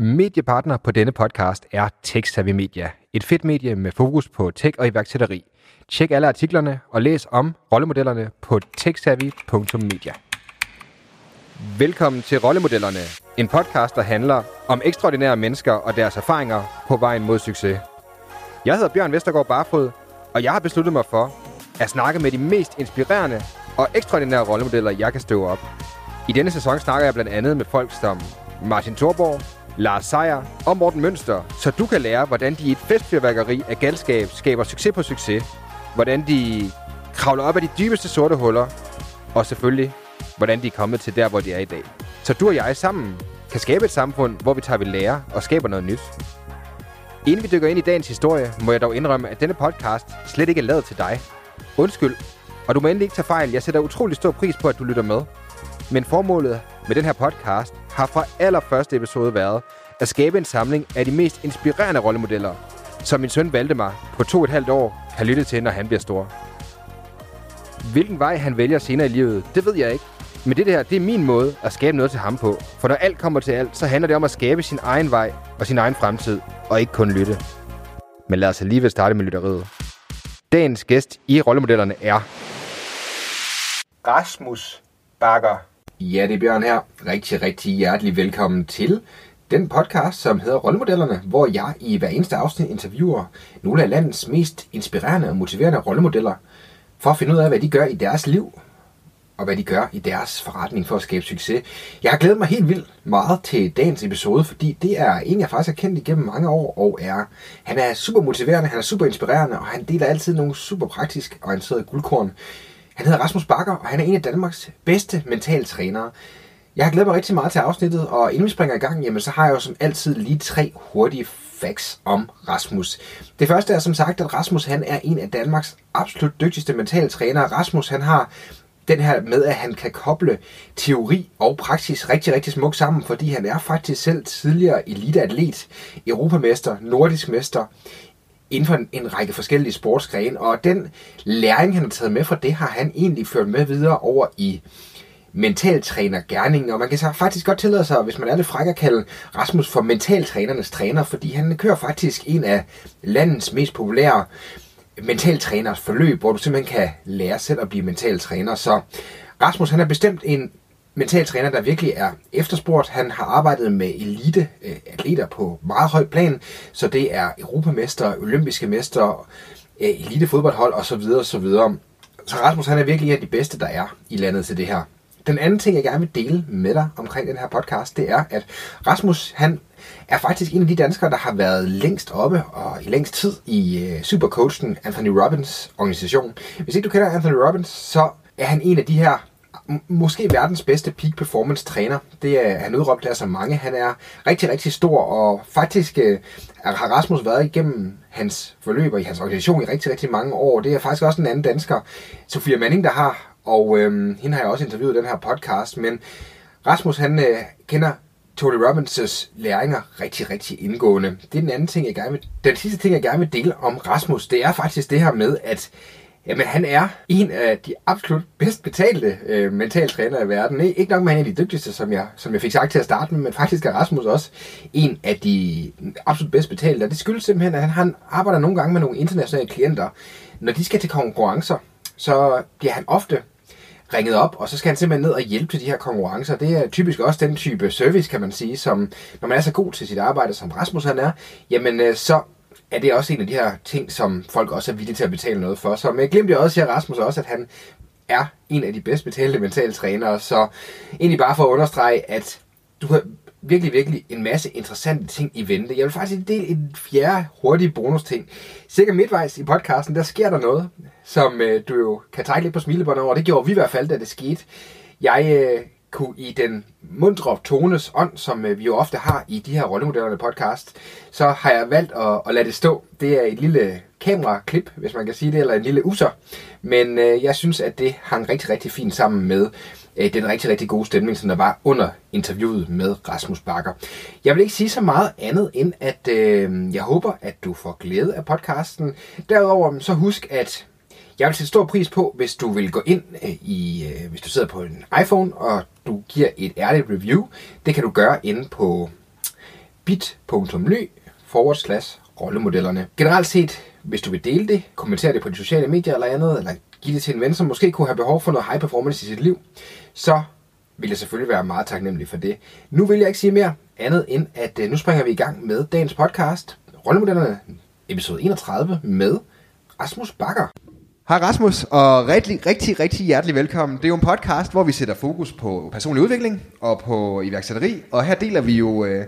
Mediepartner på denne podcast er TechSavvy Media. Et fedt medie med fokus på tech og iværksætteri. Tjek alle artiklerne og læs om rollemodellerne på techsavvy.media. Velkommen til Rollemodellerne, en podcast, der handler om ekstraordinære mennesker og deres erfaringer på vejen mod succes. Jeg hedder Bjørn Vestergaard Barfod, og jeg har besluttet mig for at snakke med de mest inspirerende og ekstraordinære rollemodeller, jeg kan støve op. I denne sæson snakker jeg blandt andet med folk som Martin Thorborg, Lars Seier og Morten Mønster, så du kan lære, hvordan de i et festfyrværkeri af galskab skaber succes på succes, hvordan de kravler op af de dybeste sorte huller, og selvfølgelig, hvordan de er kommet til der, hvor de er i dag. Så du og jeg sammen kan skabe et samfund, hvor vi tager ved lære og skaber noget nyt. Inden vi dykker ind i dagens historie, må jeg dog indrømme, at denne podcast slet ikke er lavet til dig. Undskyld, og du må endelig ikke tage fejl. Jeg sætter utrolig stor pris på, at du lytter med. Men formålet med den her podcast har fra allerførste episode været at skabe en samling af de mest inspirerende rollemodeller, som min søn Valdemar på to og et halvt år kan lytte til, når han bliver stor. Hvilken vej han vælger senere i livet, det ved jeg ikke. Men det her, det er min måde at skabe noget til ham på. For når alt kommer til alt, så handler det om at skabe sin egen vej og sin egen fremtid, og ikke kun lytte. Men lad os alligevel starte med lytteriet. Dagens gæst i rollemodellerne er... Rasmus Bakker. Ja, det er Bjørn her. Rigtig, rigtig hjertelig velkommen til den podcast, som hedder Rollemodellerne, hvor jeg i hver eneste afsnit interviewer nogle af landets mest inspirerende og motiverende rollemodeller, for at finde ud af, hvad de gør i deres liv, og hvad de gør i deres forretning for at skabe succes. Jeg har glædet mig helt vildt meget til dagens episode, fordi det er en, jeg faktisk har kendt igennem mange år, og er, han er super motiverende, han er super inspirerende, og han deler altid nogle super praktisk orienterede guldkorn. Han hedder Rasmus Bakker, og han er en af Danmarks bedste mentaltrænere. Jeg har glædet mig rigtig meget til afsnittet, og inden vi springer i gang, jamen, så har jeg jo som altid lige tre hurtige facts om Rasmus. Det første er som sagt, at Rasmus han er en af Danmarks absolut dygtigste mentaltrænere. Rasmus han har den her med, at han kan koble teori og praksis rigtig, rigtig smukt sammen, fordi han er faktisk selv tidligere eliteatlet, europamester, nordisk mester, inden for en, en række forskellige sportsgrene, og den læring, han har taget med fra det, har han egentlig ført med videre over i mentaltrænergærningen, og man kan så faktisk godt tillade sig, hvis man er lidt fræk at kalde Rasmus for mentaltrænernes træner, fordi han kører faktisk en af landets mest populære mentaltræners forløb, hvor du simpelthen kan lære selv at blive mentaltræner. Så Rasmus han er bestemt en mentaltræner, der virkelig er efterspurgt. Han har arbejdet med elite øh, atleter på meget højt plan, så det er europamester, olympiske mester, øh, elite fodboldhold osv. osv. Så Rasmus han er virkelig en af de bedste, der er i landet til det her. Den anden ting, jeg gerne vil dele med dig omkring den her podcast, det er, at Rasmus han er faktisk en af de danskere, der har været længst oppe og i længst tid i øh, supercoachen Anthony Robbins organisation. Hvis ikke du kender Anthony Robbins, så er han en af de her måske verdens bedste peak performance træner. Det er han udråbt af så mange. Han er rigtig, rigtig stor, og faktisk øh, har Rasmus været igennem hans forløb og i hans organisation i rigtig, rigtig mange år. Det er faktisk også en anden dansker, Sofia Manning, der har, og øh, hende har jeg også interviewet i den her podcast, men Rasmus han øh, kender Tony Robbins' læringer rigtig, rigtig indgående. Det er den anden ting, jeg gerne vil, den sidste ting, jeg gerne vil dele om Rasmus, det er faktisk det her med, at Jamen, han er en af de absolut bedst betalte øh, mentaltrænere i verden. Ikke nok med han er de dygtigste, som jeg, som jeg fik sagt til at starte med, men faktisk er Rasmus også en af de absolut bedst betalte. Og det skyldes simpelthen, at han, han arbejder nogle gange med nogle internationale klienter. Når de skal til konkurrencer, så bliver han ofte ringet op, og så skal han simpelthen ned og hjælpe til de her konkurrencer. Det er typisk også den type service, kan man sige, som når man er så god til sit arbejde, som Rasmus han er, jamen øh, så er det også en af de her ting, som folk også er villige til at betale noget for. Så med glemte jeg også, siger Rasmus også, at han er en af de bedst betalte mentale trænere. Så egentlig bare for at understrege, at du har virkelig, virkelig en masse interessante ting i vente. Jeg vil faktisk dele en fjerde hurtig bonus ting. Cirka midtvejs i podcasten, der sker der noget, som øh, du jo kan trække lidt på smilebåndet over. Det gjorde vi i hvert fald, da det skete. Jeg øh, kunne i den mundre tones ånd, som øh, vi jo ofte har i de her rollemodellerne podcast, så har jeg valgt at, at lade det stå. Det er et lille kameraklip, hvis man kan sige det, eller en lille user. Men øh, jeg synes, at det hang rigtig, rigtig fint sammen med øh, den rigtig, rigtig gode stemning, som der var under interviewet med Rasmus Bakker. Jeg vil ikke sige så meget andet, end at øh, jeg håber, at du får glæde af podcasten. Derudover så husk, at jeg vil sætte stor pris på, hvis du vil gå ind øh, i, øh, hvis du sidder på en iPhone, og du giver et ærligt review. Det kan du gøre inde på bit.ly forward slash rollemodellerne. Generelt set, hvis du vil dele det, kommentere det på de sociale medier eller andet, eller give det til en ven, som måske kunne have behov for noget high performance i sit liv, så vil jeg selvfølgelig være meget taknemmelig for det. Nu vil jeg ikke sige mere andet end, at øh, nu springer vi i gang med dagens podcast, Rollemodellerne, episode 31, med Rasmus Bakker. Hej Rasmus, og rigtig, rigtig, rigtig hjertelig velkommen. Det er jo en podcast, hvor vi sætter fokus på personlig udvikling og på iværksætteri. Og her deler vi jo øh,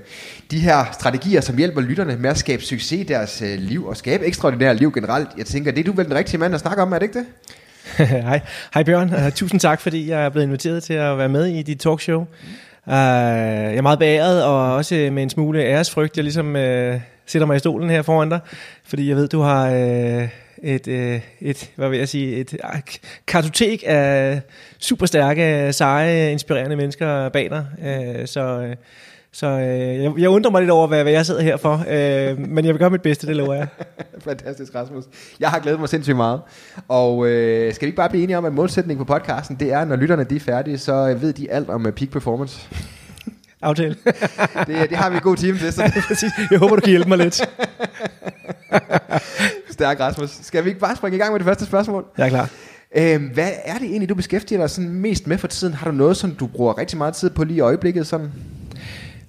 de her strategier, som hjælper lytterne med at skabe succes i deres øh, liv og skabe ekstraordinært liv generelt. Jeg tænker, det er du vel den rigtige mand at snakke om, er det ikke det? Hej, Hej Bjørn. Uh, tusind tak, fordi jeg er blevet inviteret til at være med i dit talkshow. Uh, jeg er meget beæret, og også med en smule æresfrygt. Jeg ligesom uh, sætter mig i stolen her foran dig, fordi jeg ved, du har uh, et, uh, et, hvad vil jeg sige, et kartotek af super stærke, seje, inspirerende mennesker bag dig. Uh, så... Uh, så øh, jeg, jeg undrer mig lidt over, hvad, hvad jeg sidder her for, øh, men jeg vil gøre mit bedste, det lover jeg. Fantastisk, Rasmus. Jeg har glædet mig sindssygt meget. Og øh, skal vi ikke bare blive enige om, at målsætningen på podcasten, det er, når lytterne de er færdige, så ved de alt om peak performance. Aftale. det, det har vi en god team til. Så. Præcis. Jeg håber, du kan hjælpe mig lidt. Stærk, Rasmus. Skal vi ikke bare springe i gang med det første spørgsmål? Jeg er klar. Øhm, hvad er det egentlig, du beskæftiger dig sådan mest med for tiden? Har du noget, som du bruger rigtig meget tid på lige i øjeblikket? Sådan?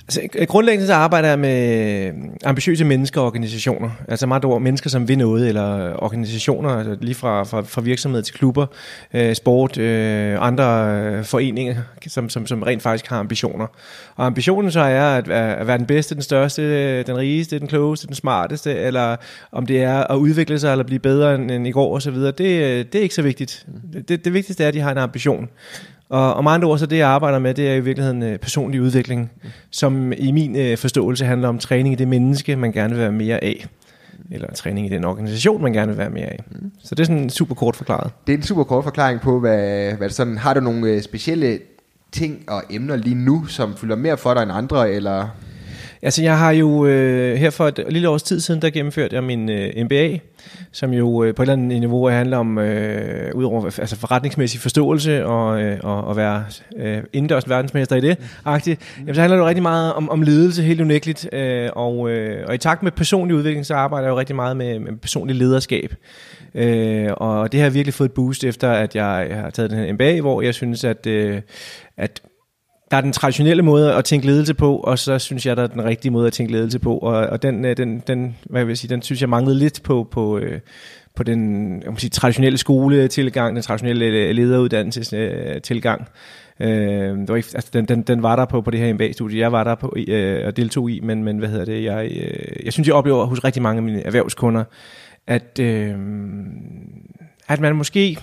Altså, grundlæggende så arbejder jeg med ambitiøse mennesker og organisationer. Altså meget ord mennesker, som vil noget, eller organisationer, altså lige fra, fra, fra virksomhed til klubber, øh, sport, øh, andre øh, foreninger, som, som, som rent faktisk har ambitioner. Og ambitionen så er at, at være den bedste, den største, den rigeste, den klogeste, den smarteste, eller om det er at udvikle sig eller blive bedre end, end i går osv., det, det er ikke så vigtigt. Det, det vigtigste er, at de har en ambition. Og om andre ord, så det jeg arbejder med, det er i virkeligheden øh, personlig udvikling, som i min øh, forståelse handler om træning i det menneske, man gerne vil være mere af. Eller træning i den organisation, man gerne vil være mere af. Mm. Så det er sådan super kort forklaret. Det er en super kort forklaring på, hvad, hvad det sådan, har du nogle øh, specielle ting og emner lige nu, som fylder mere for dig end andre, eller Altså jeg har jo øh, her for et lille års tid siden, der gennemførte jeg min øh, MBA, som jo øh, på et eller andet niveau handler om, øh, udover altså forretningsmæssig forståelse og, øh, og, og være øh, indendørs verdensmester i det, agtigt, jamen, så handler det jo rigtig meget om, om ledelse, helt unægteligt, øh, og, øh, og i takt med personlig udvikling, så arbejder jeg jo rigtig meget med, med personlig lederskab. Øh, og det har jeg virkelig fået et boost efter, at jeg, jeg har taget den her MBA, hvor jeg synes, at, øh, at der er den traditionelle måde at tænke ledelse på, og så synes jeg, der er den rigtige måde at tænke ledelse på, og, og den, øh, den, den, hvad vil jeg sige, den synes jeg manglede lidt på, på, øh, på den jeg må sige, traditionelle skoletilgang, den traditionelle øh, lederuddannelsestilgang. Øh, det var ikke, altså den, den, den var der på, på det her MBA-studie, jeg var der på øh, og deltog i, men, men hvad hedder det, jeg, øh, jeg synes, jeg oplever hos rigtig mange af mine erhvervskunder, at, øh, at man måske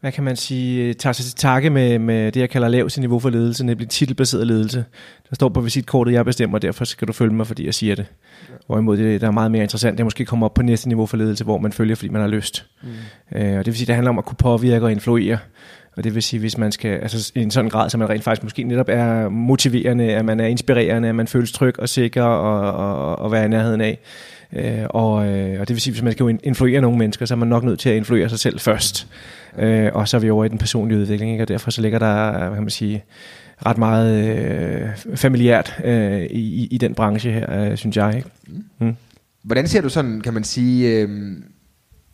hvad kan man sige, tager sig til takke med, med det, jeg kalder laveste niveau for ledelse, nemlig titelbaseret ledelse. Der står på visitkortet, jeg bestemmer, derfor skal du følge mig, fordi jeg siger det. Hvorimod det, der er meget mere interessant, det er måske komme op på næste niveau for ledelse, hvor man følger, fordi man har lyst. Mm. Øh, og det vil sige, det handler om at kunne påvirke og influere. Og det vil sige, hvis man skal, altså i en sådan grad, så man rent faktisk måske netop er motiverende, at man er inspirerende, at man føles tryg og sikker og, og, og være i nærheden af. Øh, og, øh, og det vil sige, hvis man skal influere nogle mennesker, så er man nok nødt til at influere sig selv først. Øh, og så er vi over i den personlige udvikling, ikke? og derfor så ligger der, kan man sige, ret meget øh, familiært øh, i, i den branche her, øh, synes jeg. Ikke? Mm. Hvordan ser du sådan, kan man sige, øh,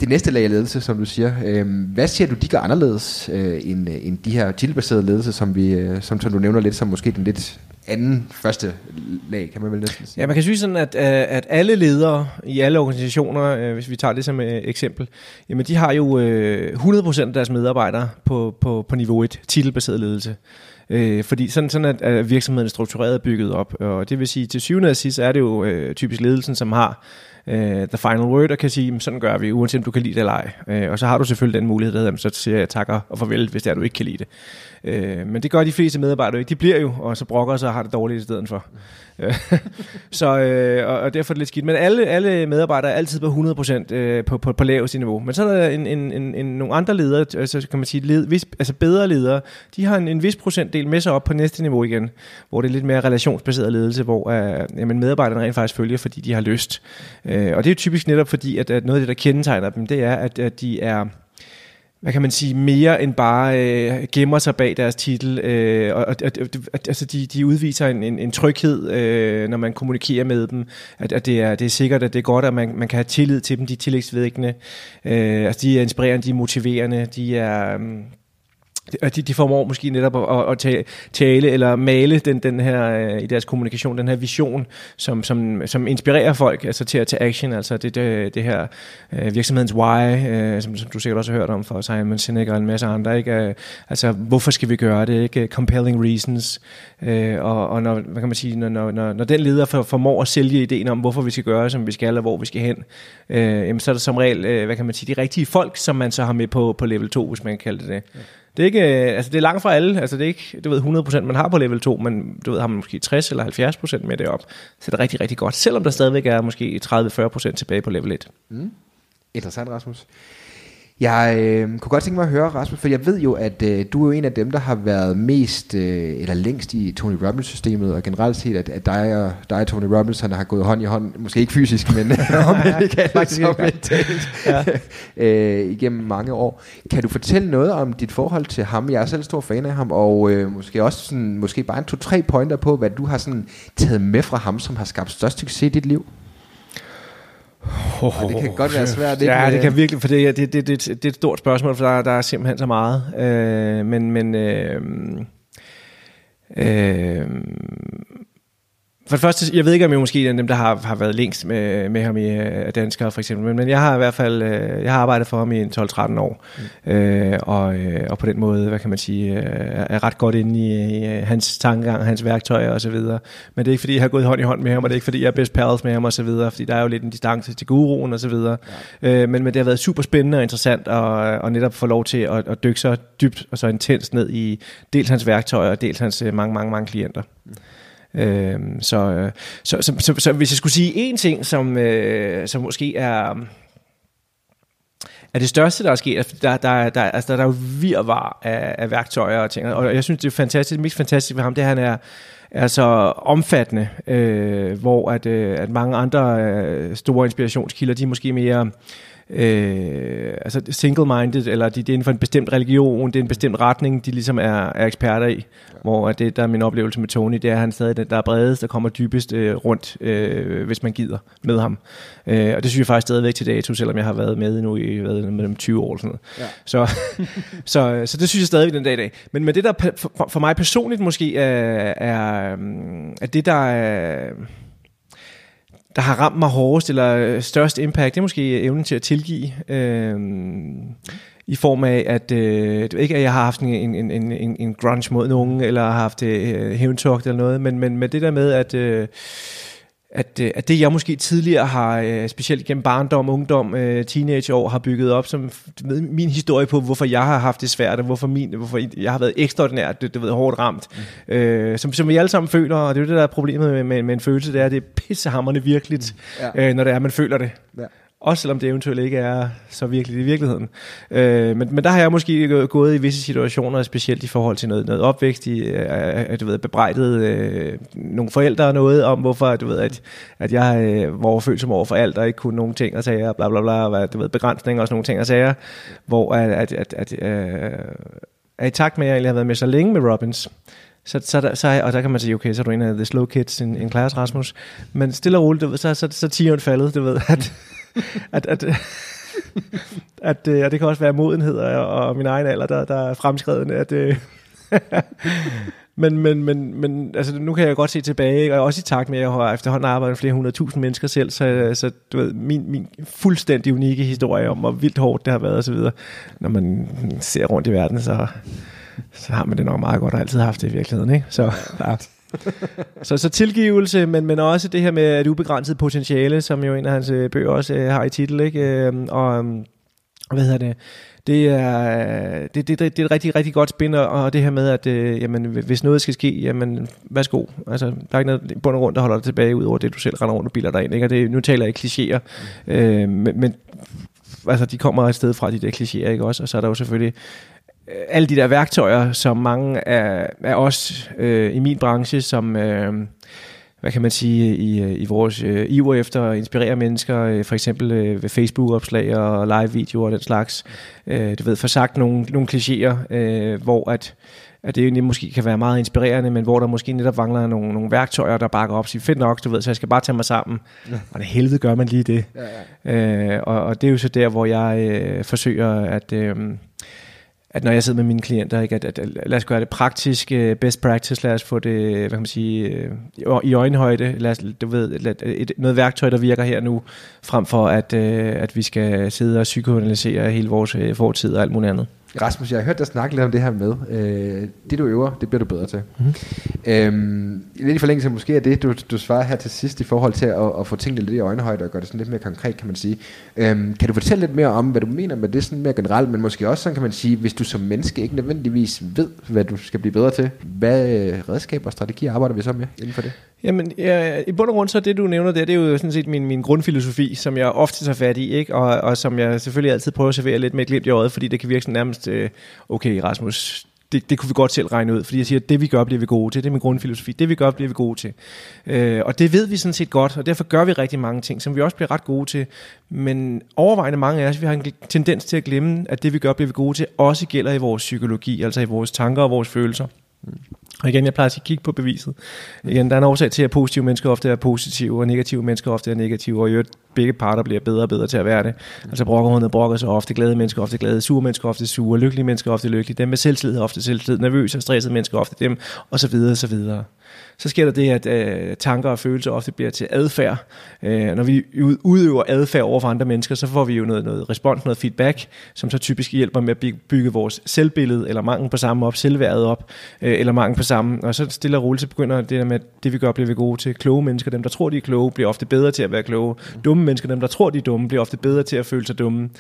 det næste lag af ledelse, som du siger, øh, hvad siger du, de gør anderledes øh, end, end de her titelbaserede ledelse, som, vi, øh, som, som du nævner lidt, som måske den lidt anden første lag, kan man vel næsten sige. Ja, man kan sige sådan, at, øh, at alle ledere i alle organisationer, øh, hvis vi tager det som øh, eksempel, jamen de har jo 100% af deres medarbejdere på, på, på niveau 1, titelbaseret ledelse. fordi sådan, sådan at, at virksomheden er struktureret og bygget op, og det vil sige, til syvende og sidst er det jo typisk ledelsen, som har the final word, og kan sige, sådan gør vi, uanset om du kan lide det eller ej. Og så har du selvfølgelig den mulighed, der hedder, så siger jeg takker og farvel, hvis det er, du ikke kan lide det. Øh, men det gør de fleste medarbejdere ikke. De bliver jo, og så brokker sig og har det dårligt i stedet for. Øh, så, øh, og derfor er det lidt skidt. Men alle, alle medarbejdere er altid på 100% øh, på, på, på laveste niveau. Men så er der en, en, en, en, nogle andre ledere, altså kan man sige, led, vis, altså bedre ledere, de har en, en vis procentdel med sig op på næste niveau igen, hvor det er lidt mere relationsbaseret ledelse, hvor øh, jamen, medarbejderne rent faktisk følger, fordi de har lyst. Øh, og det er jo typisk netop fordi, at, at noget af det, der kendetegner dem, det er, at, at de er hvad kan man sige, mere end bare øh, gemmer sig bag deres titel. Øh, og, og, og, altså de, de udviser en, en, en tryghed, øh, når man kommunikerer med dem, at, at det, er, det er sikkert, at det er godt, at man, man kan have tillid til dem, de er tillægsvedæggende. Øh, altså de er inspirerende, de er motiverende, de er... Øh, de, de formår måske netop at, at tale eller male den, den her øh, i deres kommunikation, den her vision, som, som, som inspirerer folk altså til at tage action. Altså det, det, det her øh, virksomhedens why, øh, som, som du sikkert også har hørt om for Simon Sinek og en masse andre. Ikke? Øh, altså hvorfor skal vi gøre det? Ikke? Compelling reasons. Øh, og, og når, hvad kan man sige, når, når, når, når den leder for, formår at sælge ideen om, hvorfor vi skal gøre, som vi skal, og hvor vi skal hen, jamen, så er der som regel, hvad kan man sige, de rigtige folk, som man så har med på, på level 2, hvis man kan kalde det det. Ja. Det er, ikke, øh, altså det er langt fra alle. Altså det er ikke du ved, 100% man har på level 2, men du ved, har man måske 60 eller 70% med det op. Så det er rigtig, rigtig godt. Selvom der stadigvæk er måske 30-40% tilbage på level 1. Mm. Interessant, Rasmus. Jeg øh, kunne godt tænke mig at høre, Rasmus, for jeg ved jo, at øh, du er jo en af dem, der har været mest øh, eller længst i Tony Robbins-systemet, og generelt set, at, at dig, og, dig og Tony Robbins han har gået hånd i hånd, måske ikke fysisk, men om ja. øh, igennem mange år. Kan du fortælle noget om dit forhold til ham? Jeg er selv stor fan af ham, og øh, måske også sådan, måske bare en to-tre pointer på, hvad du har sådan taget med fra ham, som har skabt størst succes i dit liv. Oh, og det kan godt være svært. Ikke? Ja, det kan virkelig, for det, det, det, det, det er et stort spørgsmål, for der, der er simpelthen så meget. Øh, men men øh, øh, for det første, jeg ved ikke, om jeg måske er dem, der har, har været længst med, med ham i uh, danskere, for eksempel. Men, men jeg har i hvert fald uh, jeg har arbejdet for ham i 12-13 år. Mm. Uh, og, uh, og på den måde, hvad kan man sige, uh, er ret godt inde i, i hans tankegang, hans værktøjer og så videre. Men det er ikke, fordi jeg har gået hånd i hånd med ham, og det er ikke, fordi jeg er best pals med ham og så videre, fordi der er jo lidt en distance til guruen og så videre. Ja. Uh, men, men det har været super spændende og interessant at, og netop få lov til at, at dykke så dybt og så intens ned i dels hans værktøjer og dels hans mange, mange, mange klienter. Mm. Øhm, øh, så, så, så, så, så hvis jeg skulle sige én ting, som, øh, som måske er er det største, der er sket. Altså, der, der, der, altså, der er jo virvar af, af værktøjer og ting, og jeg synes, det er fantastisk. Det mest fantastiske ved ham, det er, at han er, er så omfattende, øh, hvor at, øh, at mange andre øh, store inspirationskilder, de er måske mere øh, altså single-minded, eller de, det er inden for en bestemt religion, det er en bestemt retning, de ligesom er, er eksperter i. Ja. Hvor at det, der er min oplevelse med Tony, det er, at han stadig den, der er bredest, der kommer dybest øh, rundt, øh, hvis man gider med ham. Øh, og det synes jeg faktisk stadigvæk til dato, selvom jeg har været med nu i hvad, med dem 20 år. Eller sådan noget. Ja. Så, så, så det synes jeg stadigvæk den dag i dag. Men, men det, der for, for mig personligt måske er, er, er det, der er der har ramt mig hårdest, eller øh, størst impact, det er måske evnen til at tilgive. Øh, i form af, at øh, ikke at jeg har haft en, en, en, en, en grunge mod nogen, eller har haft øh, hævntogt eller noget, men, men med det der med, at øh, at, øh, at det jeg måske tidligere har, øh, specielt gennem barndom, ungdom, øh, teenageår, har bygget op som min historie på, hvorfor jeg har haft det svært, og hvorfor, min, hvorfor jeg har været ekstraordinært, det, det ved, hårdt ramt, mm. øh, som, som vi alle sammen føler, og det er jo det, der er problemet med, med, med en følelse, det er, at det er pissehammerende virkeligt, mm. ja. øh, når det er, man føler det. Ja. Også selvom det eventuelt ikke er så virkelig i virkeligheden. Øh, men, men der har jeg måske gået i visse situationer, specielt i forhold til noget, noget opvækst, i, øh, du ved, bebrejdet øh, nogle forældre noget om, hvorfor du ved, at, at jeg øh, var som over for alt, og ikke kunne nogen ting og sager, bla bla bla, og du ved, begrænsninger og sådan nogle ting og sager, hvor at, at, at, at øh, at i takt med, at jeg egentlig har været med så længe med Robbins, så, så, der, så, og der kan man sige, okay, så er du en af the slow kids in, in class, Rasmus. Men stille og roligt, du ved, så, så, så, så faldet, du ved, at, at, at, at, øh, at, at det kan også være modenhed og, og min egen alder, der, der er fremskreden. At, øh, men, men, men, men altså, nu kan jeg godt se tilbage, og også i takt med, at jeg har efterhånden arbejdet med flere hundredtusind mennesker selv, så, så du ved, min, min fuldstændig unikke historie om, hvor vildt hårdt det har været osv., når man ser rundt i verden, så, så har man det nok meget godt, og altid haft det i virkeligheden. Ikke? Så, ja så, så tilgivelse, men, men også det her med at ubegrænset potentiale, som jo en af hans øh, bøger også øh, har i titel, ikke? Øh, og øhm, hvad hedder det? Det er, det, det, det, det er et rigtig, rigtig godt spin, og det her med, at øh, jamen, hvis noget skal ske, jamen værsgo. Altså, der er ikke noget bund og grund, der holder dig tilbage, ud over det, du selv render rundt og biler dig ind. Ikke? Og det, nu taler jeg klichéer, mm. øh, men, men altså, de kommer et sted fra, de der klichéer, ikke også? Og så er der jo selvfølgelig alle de der værktøjer, som mange af, af os øh, i min branche, som, øh, hvad kan man sige, i, i vores øh, iver efter at inspirere mennesker, øh, for eksempel øh, ved Facebook-opslag og live-videoer og den slags. Øh, du ved, for sagt nogle, nogle klichéer, øh, hvor at at det egentlig måske kan være meget inspirerende, men hvor der måske netop mangler nogle, nogle værktøjer, der bakker op. Sige, fedt nok, du ved, så jeg skal bare tage mig sammen. Ja. Og det helvede gør man lige det. Ja, ja. Øh, og, og det er jo så der, hvor jeg øh, forsøger at... Øh, at når jeg sidder med mine klienter, ikke, at, at, at lad os gøre det praktisk, øh, best practice, lad os få det, øh, hvad kan man sige, øh, i øjenhøjde, lad os, du ved, lad, et, noget værktøj, der virker her nu, frem for at, at vi skal sidde og psykoanalysere hele vores fortid og alt muligt andet. Rasmus, jeg har hørt dig snakke lidt om det her med, øh, det du øver, det bliver du bedre til. Mm-hmm. Øhm, lidt i forlængelse måske af det, du, du svarer her til sidst i forhold til at, at få tingene lidt i øjenhøjde og gøre det sådan lidt mere konkret, kan man sige. Øhm, kan du fortælle lidt mere om, hvad du mener med det sådan mere generelt, men måske også sådan kan man sige, hvis du som menneske ikke nødvendigvis ved, hvad du skal blive bedre til, hvad øh, redskaber og strategier arbejder vi så med inden for det? Jamen, ja, i bund og grund så det, du nævner der, det er jo sådan set min, min grundfilosofi, som jeg ofte tager fat i, ikke? Og, og som jeg selvfølgelig altid prøver at servere lidt med et glimt i øjet, fordi det kan virke sådan nærmest, øh, okay Rasmus, det, det kunne vi godt selv regne ud, fordi jeg siger, at det vi gør, bliver vi gode til. Det er min grundfilosofi. Det vi gør, bliver vi gode til. Øh, og det ved vi sådan set godt, og derfor gør vi rigtig mange ting, som vi også bliver ret gode til. Men overvejende mange af os, vi har en tendens til at glemme, at det vi gør, bliver vi gode til, også gælder i vores psykologi, altså i vores tanker og vores følelser. Og igen, jeg plejer at kigge på beviset. Igen, der er en årsag til, at positive mennesker ofte er positive, og negative mennesker ofte er negative, og i øvrigt begge parter bliver bedre og bedre til at være det. Altså brokkerhundet brokker sig ofte, glade mennesker ofte glade, sure mennesker ofte sure, lykkelige mennesker ofte lykkelige, dem med selvtillid ofte selvtillid, nervøse og stressede mennesker ofte dem, og så videre og så videre så sker der det, at øh, tanker og følelser ofte bliver til adfærd. Øh, når vi udøver adfærd over for andre mennesker, så får vi jo noget, noget respons, noget feedback, som så typisk hjælper med at bygge vores selvbillede, eller mangel på samme op, selvværdet op, øh, eller mangel på samme. Og så stille og roligt, så begynder det der med, at det vi gør, bliver vi gode til. Kloge mennesker, dem der tror, de er kloge, bliver ofte bedre til at være kloge. Dumme mennesker, dem der tror, de er dumme, bliver ofte bedre til at føle sig dumme.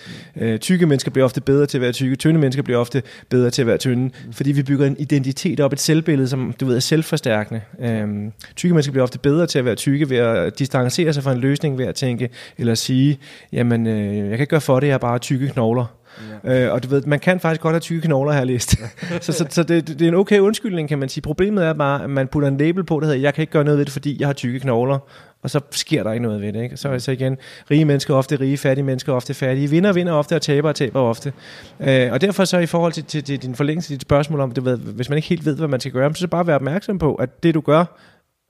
Øh, tykke mennesker bliver ofte bedre til at være tykke. Tynde mennesker bliver ofte bedre til at være tynde, fordi vi bygger en identitet op, et selvbillede, som du ved er selvforstærkende. Øhm, tykke mennesker bliver ofte bedre til at være tykke ved at distancere sig fra en løsning ved at tænke, eller sige, jamen øh, jeg kan ikke gøre for det, jeg har bare tykke knogler. Ja. Øh, og du ved, man kan faktisk godt have tykke knogler, her læst. så så, så det, det er en okay undskyldning, kan man sige. Problemet er bare, at man putter en label på, der hedder, jeg kan ikke gøre noget ved det, fordi jeg har tykke knogler og så sker der ikke noget ved det. Ikke? Så, så igen, rige mennesker ofte rige, fattige mennesker ofte fattige, vinder vinder ofte, og taber og taber ofte. Øh, og derfor så i forhold til, til, til din forlængelse, dit spørgsmål om, du ved, hvis man ikke helt ved, hvad man skal gøre, så bare være opmærksom på, at det du gør,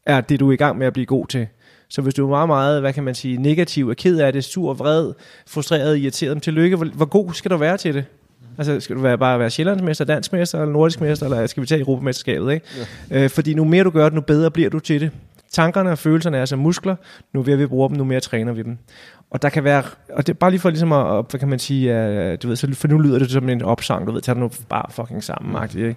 er det du er i gang med at blive god til. Så hvis du er meget, meget, hvad kan man sige, negativ, er ked af det, sur, vred, frustreret, irriteret, tillykke, hvor, hvor god skal du være til det? Altså, skal du være, bare være sjællandsmester, dansmester, eller nordisk mester, eller skal vi tage Europamesterskabet, ikke? Ja. Øh, fordi nu mere du gør det, nu bedre bliver du til det. Tankerne og følelserne er som muskler. Nu vil vi bruge dem, nu mere træner vi dem. Og der kan være, og det er bare lige for ligesom at, hvad kan man sige, uh, du ved, så, for nu lyder det som en opsang, du ved, tag nu bare fucking sammen, mm. ikke?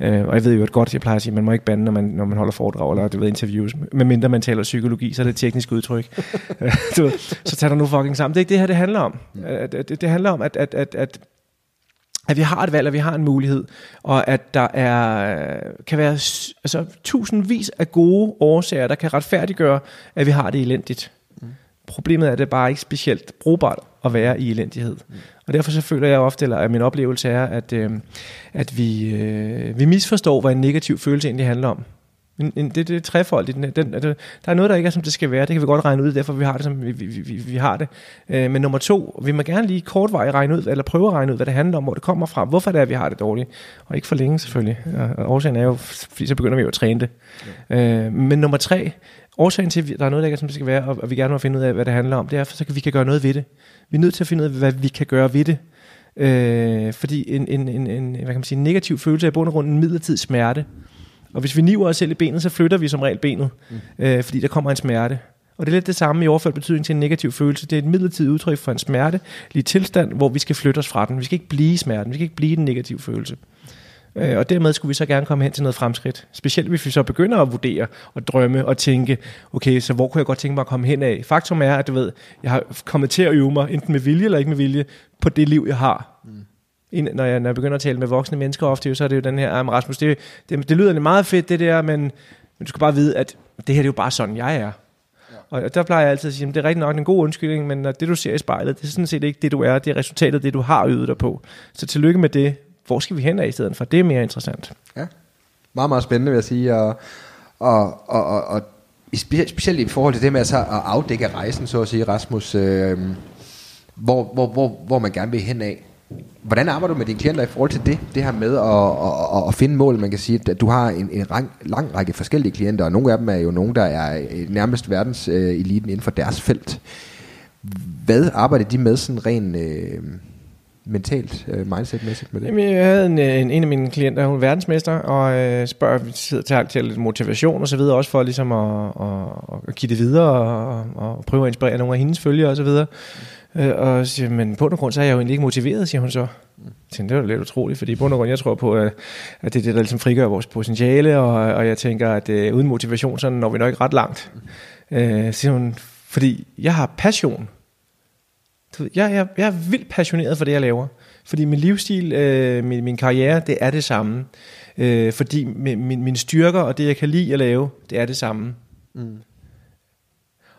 Ja. Uh, og jeg ved jo godt, jeg plejer at sige, man må ikke bande, når man, når man holder foredrag eller du ved, interviews, medmindre man taler psykologi, så er det et teknisk udtryk. du ved, så tag dig nu fucking sammen. Det er ikke det her, det handler om. Mm. Uh, det, det handler om, at, at, at, at at vi har et valg, at vi har en mulighed, og at der er, kan være altså, tusindvis af gode årsager, der kan retfærdiggøre, at vi har det elendigt. Mm. Problemet er, at det bare ikke specielt brugbart at være i elendighed. Mm. Og derfor så føler jeg ofte, eller at min oplevelse er, at, øh, at vi, øh, vi misforstår, hvad en negativ følelse egentlig handler om. En, en, det, det er trefoldigt. Den, den, der er noget, der ikke er, som det skal være. Det kan vi godt regne ud, derfor vi har det, som vi, vi, vi, vi har det. Øh, men nummer to, vi må gerne lige kort vej regne ud, eller prøve at regne ud, hvad det handler om, hvor det kommer fra, hvorfor det er, vi har det dårligt. Og ikke for længe selvfølgelig. Og årsagen er jo, fordi så begynder vi jo at træne det. Ja. Øh, men nummer tre, årsagen til, at der er noget, der ikke er, som det skal være, og, og vi gerne må finde ud af, hvad det handler om, det er, for så kan vi kan gøre noget ved det. Vi er nødt til at finde ud af, hvad vi kan gøre ved det. Øh, fordi en, en, en, en, hvad kan man sige, en negativ følelse er i bund og grund en midlertidig smerte. Og hvis vi niver os selv i benet, så flytter vi som regel benet, mm. øh, fordi der kommer en smerte. Og det er lidt det samme i overført betydning til en negativ følelse. Det er et midlertidigt udtryk for en smerte, lige tilstand, hvor vi skal flytte os fra den. Vi skal ikke blive smerten, vi skal ikke blive den negative følelse. Øh, og dermed skulle vi så gerne komme hen til noget fremskridt. Specielt hvis vi så begynder at vurdere og drømme og tænke, okay, så hvor kunne jeg godt tænke mig at komme hen af? Faktum er, at du ved, jeg har kommet til at øve mig, enten med vilje eller ikke med vilje, på det liv, jeg har. Mm når jeg, når jeg begynder at tale med voksne mennesker ofte, så er det jo den her, ah, Rasmus, det, det, det lyder meget fedt det der, men, men du skal bare vide, at det her det er jo bare sådan, jeg er. Og der plejer jeg altid at sige, at det er rigtig nok en god undskyldning, men når det du ser i spejlet, det er sådan set ikke det du er, det er resultatet det du har ydet dig på. Så tillykke med det. Hvor skal vi hen af i stedet for? Det er mere interessant. Ja, meget, meget spændende vil jeg sige, og, og, og, og, og specielt i forhold til det med at, så at afdække rejsen, så at sige, Rasmus, øh, hvor, hvor, hvor, hvor man gerne vil hen af. Hvordan arbejder du med dine klienter i forhold til det? Det her med at, at, at, at finde mål, man kan sige, at du har en, en lang, lang række forskellige klienter, og nogle af dem er jo nogen, der er øh, nærmest verdens øh, eliten inden for deres felt. Hvad arbejder de med sådan rent øh, mentalt, øh, mindsetmæssigt med det? Jamen, jeg havde en, øh, en, en af mine klienter, hun er verdensmester, og øh, spørger, vi sidder til, til lidt motivation og så videre, også for ligesom at, at, at give det videre og, og prøve at inspirere nogle af hendes følgere og så videre. Øh, og siger, men på den grund, så er jeg jo egentlig ikke motiveret, siger hun så. Jeg det var lidt utroligt, fordi på grund, jeg tror på, at det er det, der ligesom frigør vores potentiale, og, og jeg tænker, at uh, uden motivation, så når vi nok ikke ret langt. Uh, siger hun, fordi jeg har passion. Jeg, jeg, jeg er vildt passioneret for det, jeg laver. Fordi min livsstil, uh, min, min karriere, det er det samme. Uh, fordi min, min, mine styrker og det, jeg kan lide at lave, det er det samme. Mm.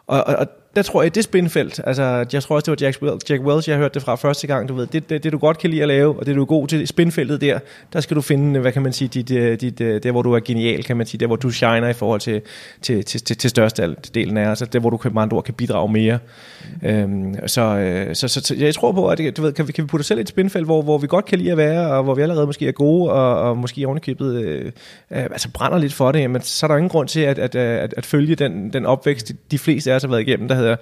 Og, og, og der tror jeg, det spinfelt, altså jeg tror også, det var Jack, Welch, Jack Welch, jeg hørte det fra første gang, du ved, det, det, det du godt kan lide at lave, og det du er god til, spinfeltet der, der skal du finde, hvad kan man sige, dit, øh, dit, øh, der hvor du er genial, kan man sige, der hvor du shiner i forhold til, til, til, til, til største delen af, altså der hvor du med andre ord kan bidrage mere. Mm. Øhm, øh, så, så, så, så, jeg tror på, at du ved, kan, vi, kan vi putte os selv i et spinfelt, hvor, hvor vi godt kan lide at være, og hvor vi allerede måske er gode, og, og måske ovenikøbet øh, altså brænder lidt for det, men så er der ingen grund til at, at, at, at følge den, den opvækst, de fleste af os har været igennem, der hedder,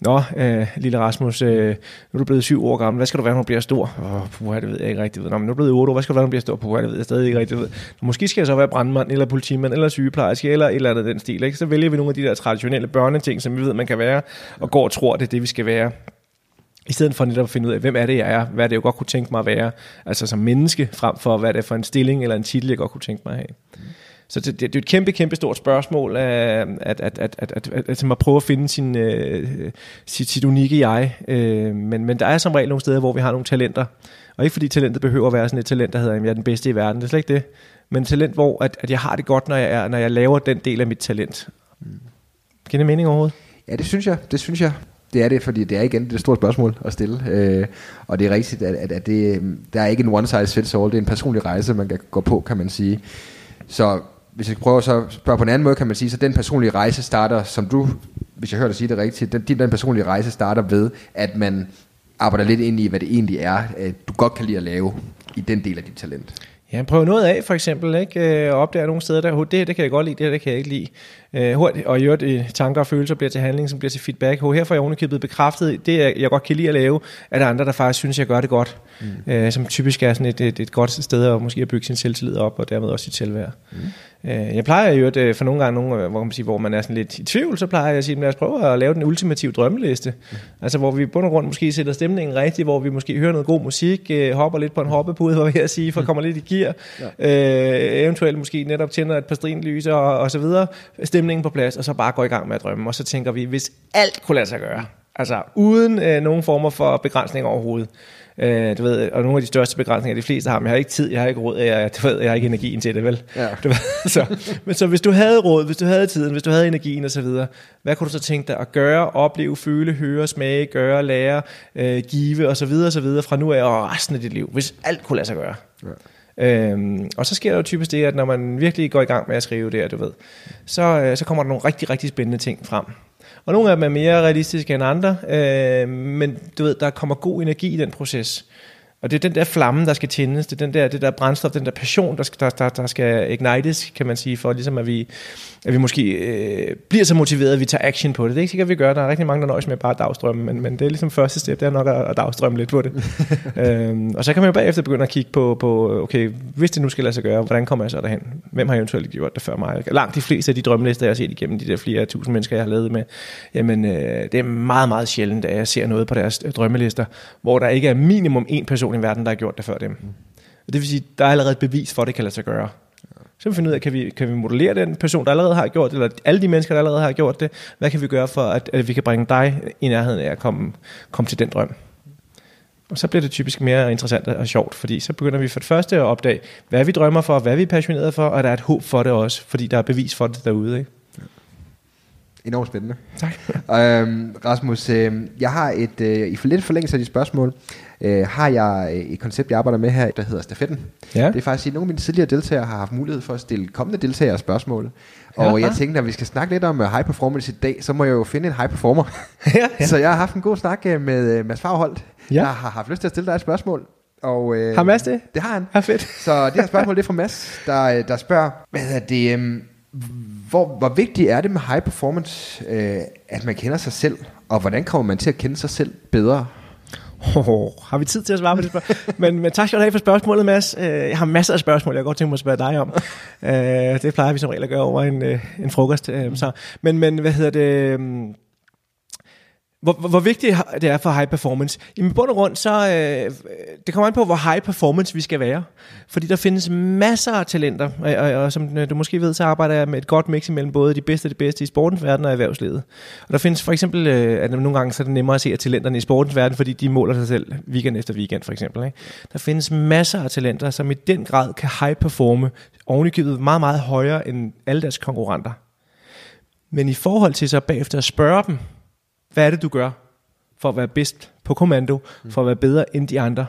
Nå, øh, lille Rasmus, øh, nu er du blevet syv år gammel, hvad skal du være, når du bliver stor? Åh, oh, puha, det ved jeg ikke rigtigt. Nå, men nu er du blevet otte år, hvad skal du være, når du bliver stor? Puha, det ved jeg stadig ikke rigtigt. Nå, måske skal jeg så være brandmand, eller politimand, eller sygeplejerske, eller et eller andet den stil. Ikke? Så vælger vi nogle af de der traditionelle børneting, som vi ved, man kan være, og går og tror, det er det, vi skal være. I stedet for netop at finde ud af, hvem er det, jeg er? Hvad er det, jeg godt kunne tænke mig at være? Altså som menneske, frem for hvad det for en stilling eller en titel, jeg godt kunne tænke mig at have. Så det, det er et kæmpe, kæmpe stort spørgsmål, øh, at, at, at, at, at, at, at man prøver at finde sin, øh, sit, sit unikke jeg. Øh, men, men der er som regel nogle steder, hvor vi har nogle talenter. Og ikke fordi talentet behøver at være sådan et talent, der hedder, at jeg er den bedste i verden. Det er slet ikke det. Men talent, hvor at, at jeg har det godt, når jeg, er, når jeg laver den del af mit talent. Mm. Giver det mening overhovedet? Ja, det synes jeg. Det synes jeg det er det, fordi det er igen det store spørgsmål at stille. Øh, og det er rigtigt, at, at, at det, øhm, der er ikke en one size fits all, det er en personlig rejse, man kan gå på, kan man sige. Så hvis jeg prøver så at spørge på en anden måde, kan man sige, så den personlige rejse starter, som du, hvis jeg hører dig sige det rigtigt, den, den personlige rejse starter ved, at man arbejder lidt ind i, hvad det egentlig er, øh, du godt kan lide at lave i den del af dit talent. Ja, prøv noget af for eksempel, ikke? og opdager nogle steder, der det, det kan jeg godt lide, det, det kan jeg ikke lide. Øh, hurtigt, og i øvrigt, øh, tanker og følelser bliver til handling, som bliver til feedback. Og her får jeg ovenikøbet bekræftet, det jeg godt kan lide at lave, er der andre, der faktisk synes, jeg gør det godt. Mm. Øh, som typisk er sådan et, et, et godt sted at måske at bygge sin selvtillid op, og dermed også sit selvværd. Mm. Øh, jeg plejer jo at for nogle gange, nogle, hvor, man sige, hvor man er sådan lidt i tvivl, så plejer jeg at sige, lad os prøve at lave den ultimative drømmeliste. Mm. Altså hvor vi bund og grund måske sætter stemningen rigtigt, hvor vi måske hører noget god musik, øh, hopper lidt på en hoppepude, hvor jeg sige, for kommer lidt i gear. Ja. Øh, eventuelt måske netop tænder et par strinlys og, og så videre. Stemningen på plads, og så bare går i gang med at drømme. Og så tænker vi, hvis alt kunne lade sig gøre, altså uden øh, nogen former for begrænsning overhovedet, Øh, du ved, og nogle af de største begrænsninger, de fleste har, men jeg har ikke tid, jeg har ikke råd, jeg, du ved, jeg har ikke energien til det, vel? Ja. Du ved, så, men så hvis du havde råd, hvis du havde tiden, hvis du havde energien osv., hvad kunne du så tænke dig at gøre, opleve, føle, høre, smage, gøre, lære, øh, give osv. osv. fra nu af og resten af dit liv, hvis alt kunne lade sig gøre? Ja. Øhm, og så sker der jo typisk det, at når man virkelig går i gang med at skrive det, du ved, så, øh, så kommer der nogle rigtig, rigtig spændende ting frem. Og nogle af dem er mere realistiske end andre, øh, men du ved, der kommer god energi i den proces. Og det er den der flamme, der skal tændes, det er den der, det der brændstof, den der passion, der skal, der, der, der skal ignites, kan man sige, for ligesom at vi, at vi måske øh, bliver så motiveret, at vi tager action på det. Det er ikke sikkert, at vi gør. Der er rigtig mange, der nøjes med bare at dagstrømme, men, men det er ligesom første step, det er nok at, at dagstrømme lidt på det. øhm, og så kan man jo bagefter begynde at kigge på, på, okay, hvis det nu skal lade sig gøre, hvordan kommer jeg så derhen? Hvem har eventuelt gjort det før mig? Langt de fleste af de drømmelister, jeg har set igennem de der flere tusind mennesker, jeg har lavet med, jamen øh, det er meget, meget sjældent, at jeg ser noget på deres drømmelister, hvor der ikke er minimum en person i verden, der har gjort det før dem. Mm. Det vil sige, der er allerede et bevis for, at det kan lade sig gøre. Så vi finde ud af, kan vi, kan vi modellere den person, der allerede har gjort det, eller alle de mennesker, der allerede har gjort det? Hvad kan vi gøre for, at, at vi kan bringe dig i nærheden af at komme, komme til den drøm? Og så bliver det typisk mere interessant og sjovt, fordi så begynder vi for det første at opdage, hvad vi drømmer for, hvad vi er passionerede for, og der er et håb for det også, fordi der er bevis for det derude. Ikke? Enormt spændende. Tak. Øhm, Rasmus, øh, jeg har et, øh, i for lidt forlængelse af de spørgsmål, øh, har jeg øh, et koncept, jeg arbejder med her, der hedder stafetten. Ja. Det er faktisk, at nogle af mine tidligere deltagere har haft mulighed for at stille kommende deltagere spørgsmål. Og Ja. jeg tænkte, at vi skal snakke lidt om øh, high performance i dag, så må jeg jo finde en high performer. ja, ja. Så jeg har haft en god snak øh, med øh, Mads Farholt, Ja. der har haft lyst til at stille dig et spørgsmål. Og, øh, Har Mads det? Det har han. Ja, fedt. Så det her spørgsmål det er fra Mads, der, øh, der spørger, hvad hedder det, øhm, hvor, hvor vigtigt er det med high performance, øh, at man kender sig selv, og hvordan kommer man til at kende sig selv bedre? Oh, har vi tid til at svare på det spørgsmål? men, men tak skal du have for spørgsmålet, Mads. Øh, jeg har masser af spørgsmål, jeg har godt tænke mig at spørge dig om. Øh, det plejer vi som regel at gøre over en, øh, en frokost. Så. Men, men hvad hedder det... Øhm, hvor, hvor, hvor vigtigt det er for high performance? I bund og grund, så øh, det kommer an på, hvor high performance vi skal være. Fordi der findes masser af talenter, og, og, og som øh, du måske ved, så arbejder jeg med et godt mix imellem både de bedste og de bedste i sportens verden og erhvervslivet. Og der findes for eksempel, øh, at nogle gange så er det nemmere at se at talenterne i sportens verden, fordi de måler sig selv weekend efter weekend for eksempel. Ikke? Der findes masser af talenter, som i den grad kan high performe, ovenikøbet meget, meget højere end alle deres konkurrenter. Men i forhold til så bagefter at spørge dem, hvad er det, du gør for at være bedst på kommando, for at være bedre end de andre?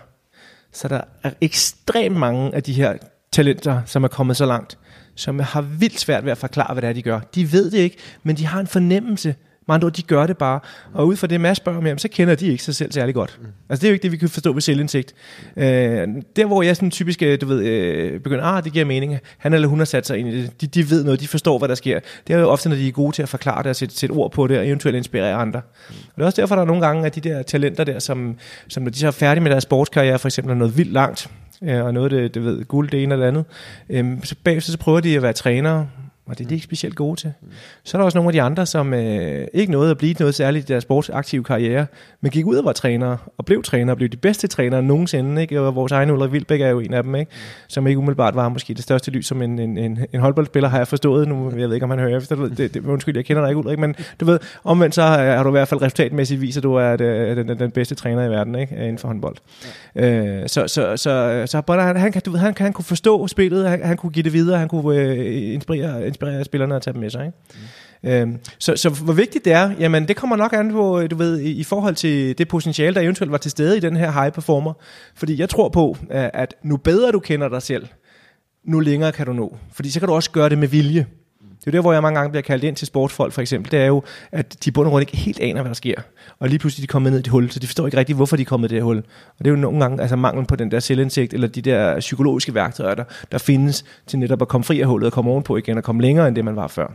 Så der er ekstremt mange af de her talenter, som er kommet så langt, som har vildt svært ved at forklare, hvad det er, de gør. De ved det ikke, men de har en fornemmelse. Andre de gør det bare. Og ud fra det, Mads spørger om, så kender de ikke sig selv særlig godt. Mm. Altså det er jo ikke det, vi kan forstå ved selvindsigt. Øh, der, hvor jeg sådan typisk, øh, du ved, øh, begynder, ah, det giver mening. Han eller hun har sat sig ind i det. De, de ved noget, de forstår, hvad der sker. Det er jo ofte, når de er gode til at forklare det og sætte, sætte ord på det, og eventuelt inspirere andre. Mm. Og det er også derfor, der er nogle gange, at de der talenter der, som, som når de så er færdige med deres sportskarriere, for eksempel er noget vildt langt, øh, og noget, det, det ved, guld det ene eller andet, øh, så bagefter så prøver de at være trænere, og det er de ikke specielt gode til. Så er der også nogle af de andre, som øh, ikke nåede at blive noget særligt i deres sportsaktive karriere, men gik ud og var trænere, og blev trænere, og blev de bedste trænere nogensinde. Ikke? Og vores egen Ulrik Vildbæk er jo en af dem, ikke? som ikke umiddelbart var måske det største lys som en, en, en, en håndboldspiller, har jeg forstået. Nu, jeg ved ikke, om han hører efter. Det, det, undskyld, jeg kender dig ikke, Ulrik, men du ved, omvendt så har, du i hvert fald resultatmæssigt vist, at du er den, den, den bedste træner i verden ikke? inden for håndbold. Ja. Øh, så så, så, så Bonner, han, han, kan- du ved, han, han kunne forstå spillet, han, han kunne give det videre, han kunne øh, inspirere, inspirere spillerne og tage dem med sig. Ikke? Øhm, så, så hvor vigtigt det er, jamen det kommer nok an på, øh, du ved, i, i forhold til det potentiale, der eventuelt var til stede i den her high performer. Fordi jeg tror på, at nu bedre du kender dig selv, nu længere kan du nå. Fordi så kan du også gøre det med vilje. Det er jo der, hvor jeg mange gange bliver kaldt ind til sportsfolk, for eksempel. Det er jo, at de bund og grund ikke helt aner, hvad der sker. Og lige pludselig de kommer ned i det hul, så de forstår ikke rigtigt, hvorfor de er kommet i det hul. Og det er jo nogle gange altså manglen på den der selvindsigt, eller de der psykologiske værktøjer, der, der findes til netop at komme fri af hullet og komme ovenpå igen, og komme længere end det, man var før.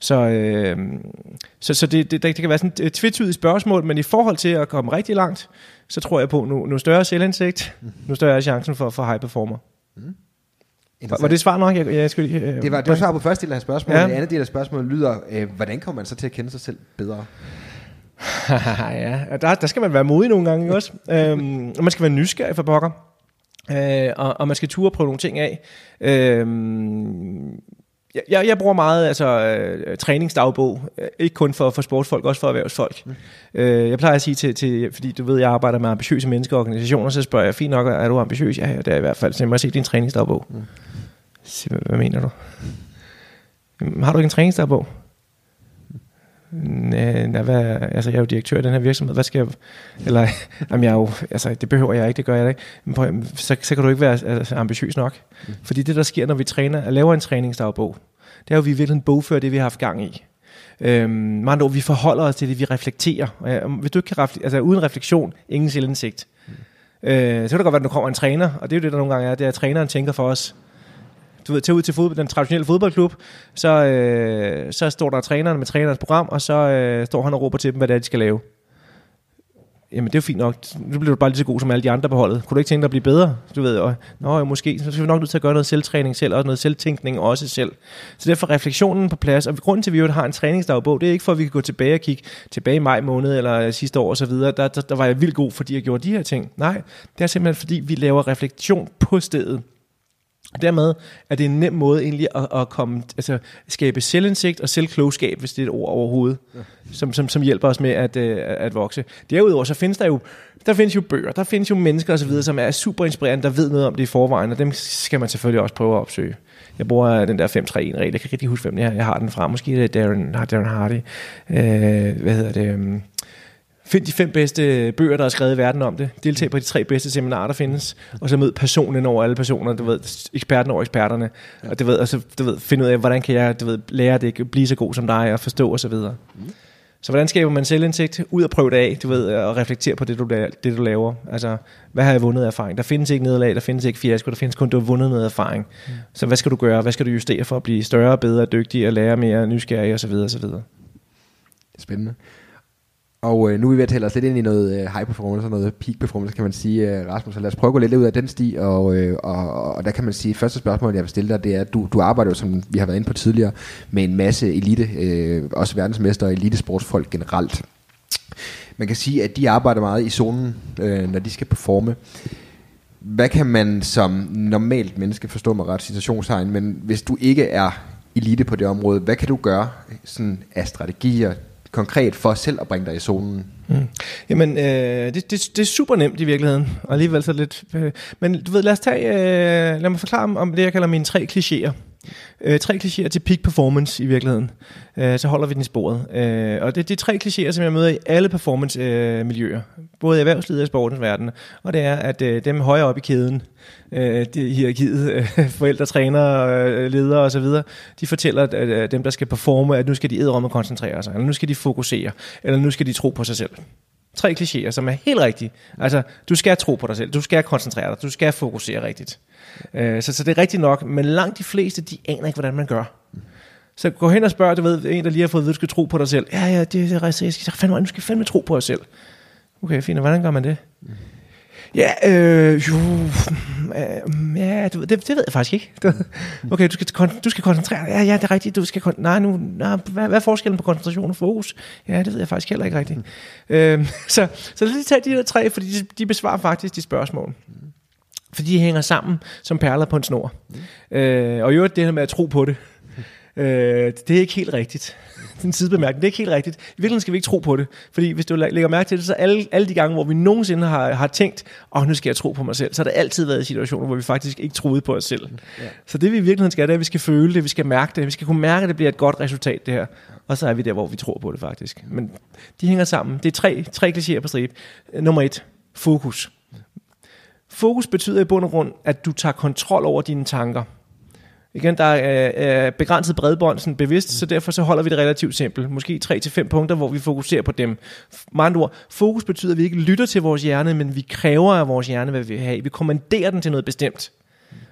Så, øh, så, så det, det, det kan være sådan et tvetydigt spørgsmål, men i forhold til at komme rigtig langt, så tror jeg på, nu, nu større selvindsigt, nu større er chancen for, for high performer. Mm var det svar nok? Jeg, jeg skulle, øh, Det var, det var svar på første del af spørgsmålet. Ja. Den anden del af spørgsmålet lyder, øh, hvordan kommer man så til at kende sig selv bedre? ja, der, der skal man være modig nogle gange også. øhm, og man skal være nysgerrig for pokker. Øh, og, og man skal ture prøve nogle ting af. Øhm, jeg, jeg, jeg bruger meget altså, øh, træningsdagbog, øh, ikke kun for, for sportsfolk, også for erhvervsfolk. Mm. Øh, jeg plejer at sige til, til, fordi du ved, jeg arbejder med ambitiøse mennesker og organisationer, så spørger jeg, fint nok, er du ambitiøs? Ja, ja, det er i hvert fald. Så jeg må se din træningsdagbog. Mm. Hvad, hvad mener du? "Jamen, Har du ikke en træningsdagbog? Nej, nej, hvad, altså jeg er jo direktør i den her virksomhed, hvad skal jeg, eller, jamen jeg er jo, altså det behøver jeg ikke, det gør jeg ikke, men prøv, så, så kan du ikke være altså, ambitiøs nok, mm. fordi det der sker, når vi træner, laver en træningsdagbog, det er jo, at vi i virkeligheden bogfører det, vi har haft gang i. Øhm, ord, vi forholder os til det, vi reflekterer. Og ja, hvis du ikke kan refle- altså uden refleksion, ingen selvindsigt. Mm. Øh, så kan det godt være, at der kommer en træner, og det er jo det, der nogle gange er, det er, at træneren tænker for os, du ved, tage ud til fodbold, den traditionelle fodboldklub, så, øh, så står der træneren med trænerens program, og så øh, står han og råber til dem, hvad det er, de skal lave. Jamen, det er jo fint nok. Nu bliver du bare lige så god som alle de andre på holdet. Kunne du ikke tænke dig at blive bedre? Du ved, og, nå, jo, måske. Så skal vi nok nødt til at gøre noget selvtræning selv, og noget selvtænkning også selv. Så derfor refleksionen på plads. Og grunden til, at vi jo har en træningsdagbog, det er ikke for, at vi kan gå tilbage og kigge tilbage i maj måned, eller sidste år osv. Der, der, der var jeg vildt god, fordi jeg gjorde de her ting. Nej, det er simpelthen, fordi vi laver refleksion på stedet. Dermed er det en nem måde egentlig at, at komme, altså skabe selvindsigt og selvklogskab, hvis det er et ord overhovedet, ja. som, som, som hjælper os med at, øh, at vokse. Derudover så findes der jo, der findes jo bøger, der findes jo mennesker osv., som er super inspirerende, der ved noget om det i forvejen, og dem skal man selvfølgelig også prøve at opsøge. Jeg bruger den der 5-3-1-regel, jeg kan ikke huske, hvem jeg, jeg har den fra. Måske det er Darren, Darren Hardy. Øh, hvad hedder det? Find de fem bedste bøger, der er skrevet i verden om det. Deltag på de tre bedste seminarer, der findes. Og så mød personen over alle personer. Du ved, eksperten over eksperterne. Ja. Og du ved, altså, du ved, finde ud af, hvordan kan jeg du ved, lære det, blive så god som dig, og forstå og så videre. Mm. Så hvordan skaber man selvindsigt? Ud og prøve det af, du ved, og reflektere på det du, det, du laver. Altså, hvad har jeg vundet af erfaring? Der findes ikke nederlag, der findes ikke fiasko, der findes kun, du har vundet noget erfaring. Mm. Så hvad skal du gøre? Hvad skal du justere for at blive større, bedre, dygtig, og lære mere, nysgerrig og så videre, og så videre. Spændende. Og øh, nu er vi ved at tale os lidt ind i noget øh, high performance og noget peak performance, kan man sige, øh, Rasmus. Så lad os prøve at gå lidt ud af den sti, og, øh, og, og der kan man sige, første spørgsmål, jeg vil stille dig, det er, at du, du arbejder jo, som vi har været inde på tidligere, med en masse elite, øh, også verdensmester og elitesportsfolk generelt. Man kan sige, at de arbejder meget i zonen, øh, når de skal performe. Hvad kan man som normalt menneske forstå med ret situationstegn, men hvis du ikke er elite på det område, hvad kan du gøre sådan af strategier, konkret for selv at bringe dig i zonen? Mm. Jamen, øh, det, det, det er super nemt i virkeligheden, og alligevel så lidt... Øh, men du ved, lad os tage... Øh, lad mig forklare om, om det, jeg kalder mine tre klichéer. Øh, tre klichéer til peak performance i virkeligheden. Øh, så holder vi den i sporet. Øh, og det er de tre klichéer, som jeg møder i alle performance-miljøer. Øh, både i erhvervslivet og i sportens verden. Og det er, at øh, dem højere op i kæden, øh, de hierarkiet, øh, forældre, trænere, øh, ledere osv., de fortæller at, øh, dem, der skal performe, at nu skal de æde og koncentrere sig, eller nu skal de fokusere, eller nu skal de tro på sig selv. Tre klichéer, som er helt rigtige. Altså, du skal tro på dig selv, du skal koncentrere dig, du skal fokusere rigtigt. Øh, så, så det er rigtigt nok, men langt de fleste, de aner ikke, hvordan man gør. Så gå hen og spørg, du ved, en, der lige har fået at du skal tro på dig selv. Ja, ja, det er rigtigt. Jeg skal fandme, du skal fandme tro på dig selv. Okay, fint, hvordan gør man det? Ja, øh, jo, øh, ja, det, det, det ved jeg faktisk ikke. Okay, du skal, du skal koncentrere dig. Ja, ja, det er rigtigt. Du skal nej, nu, nej, hvad, hvad er forskellen på koncentration og fokus? Ja, det ved jeg faktisk heller ikke rigtigt. Mm. Øh, så, så lad os lige tage de der tre, fordi de, de besvarer faktisk de spørgsmål. Fordi de hænger sammen som perler på en snor. Mm. Øh, og i øvrigt det her med at tro på det, øh, det er ikke helt rigtigt. Det er en sidebemærkning. Det er ikke helt rigtigt. I virkeligheden skal vi ikke tro på det. Fordi hvis du lægger mærke til det, så alle, alle de gange, hvor vi nogensinde har, har tænkt, åh, oh, nu skal jeg tro på mig selv, så har det altid været situationer, hvor vi faktisk ikke troede på os selv. Ja. Så det vi i virkeligheden skal, det er, at vi skal føle det, vi skal mærke det, vi skal kunne mærke, at det bliver et godt resultat, det her. Og så er vi der, hvor vi tror på det faktisk. Men de hænger sammen. Det er tre, tre klichéer på stribe. Nummer et, fokus. Fokus betyder i bund og grund, at du tager kontrol over dine tanker. Igen, der er, begrænset bredbånd sådan bevidst, så derfor så holder vi det relativt simpelt. Måske 3-5 punkter, hvor vi fokuserer på dem. Med andre ord, fokus betyder, at vi ikke lytter til vores hjerne, men vi kræver af vores hjerne, hvad vi vil have. Vi kommanderer den til noget bestemt.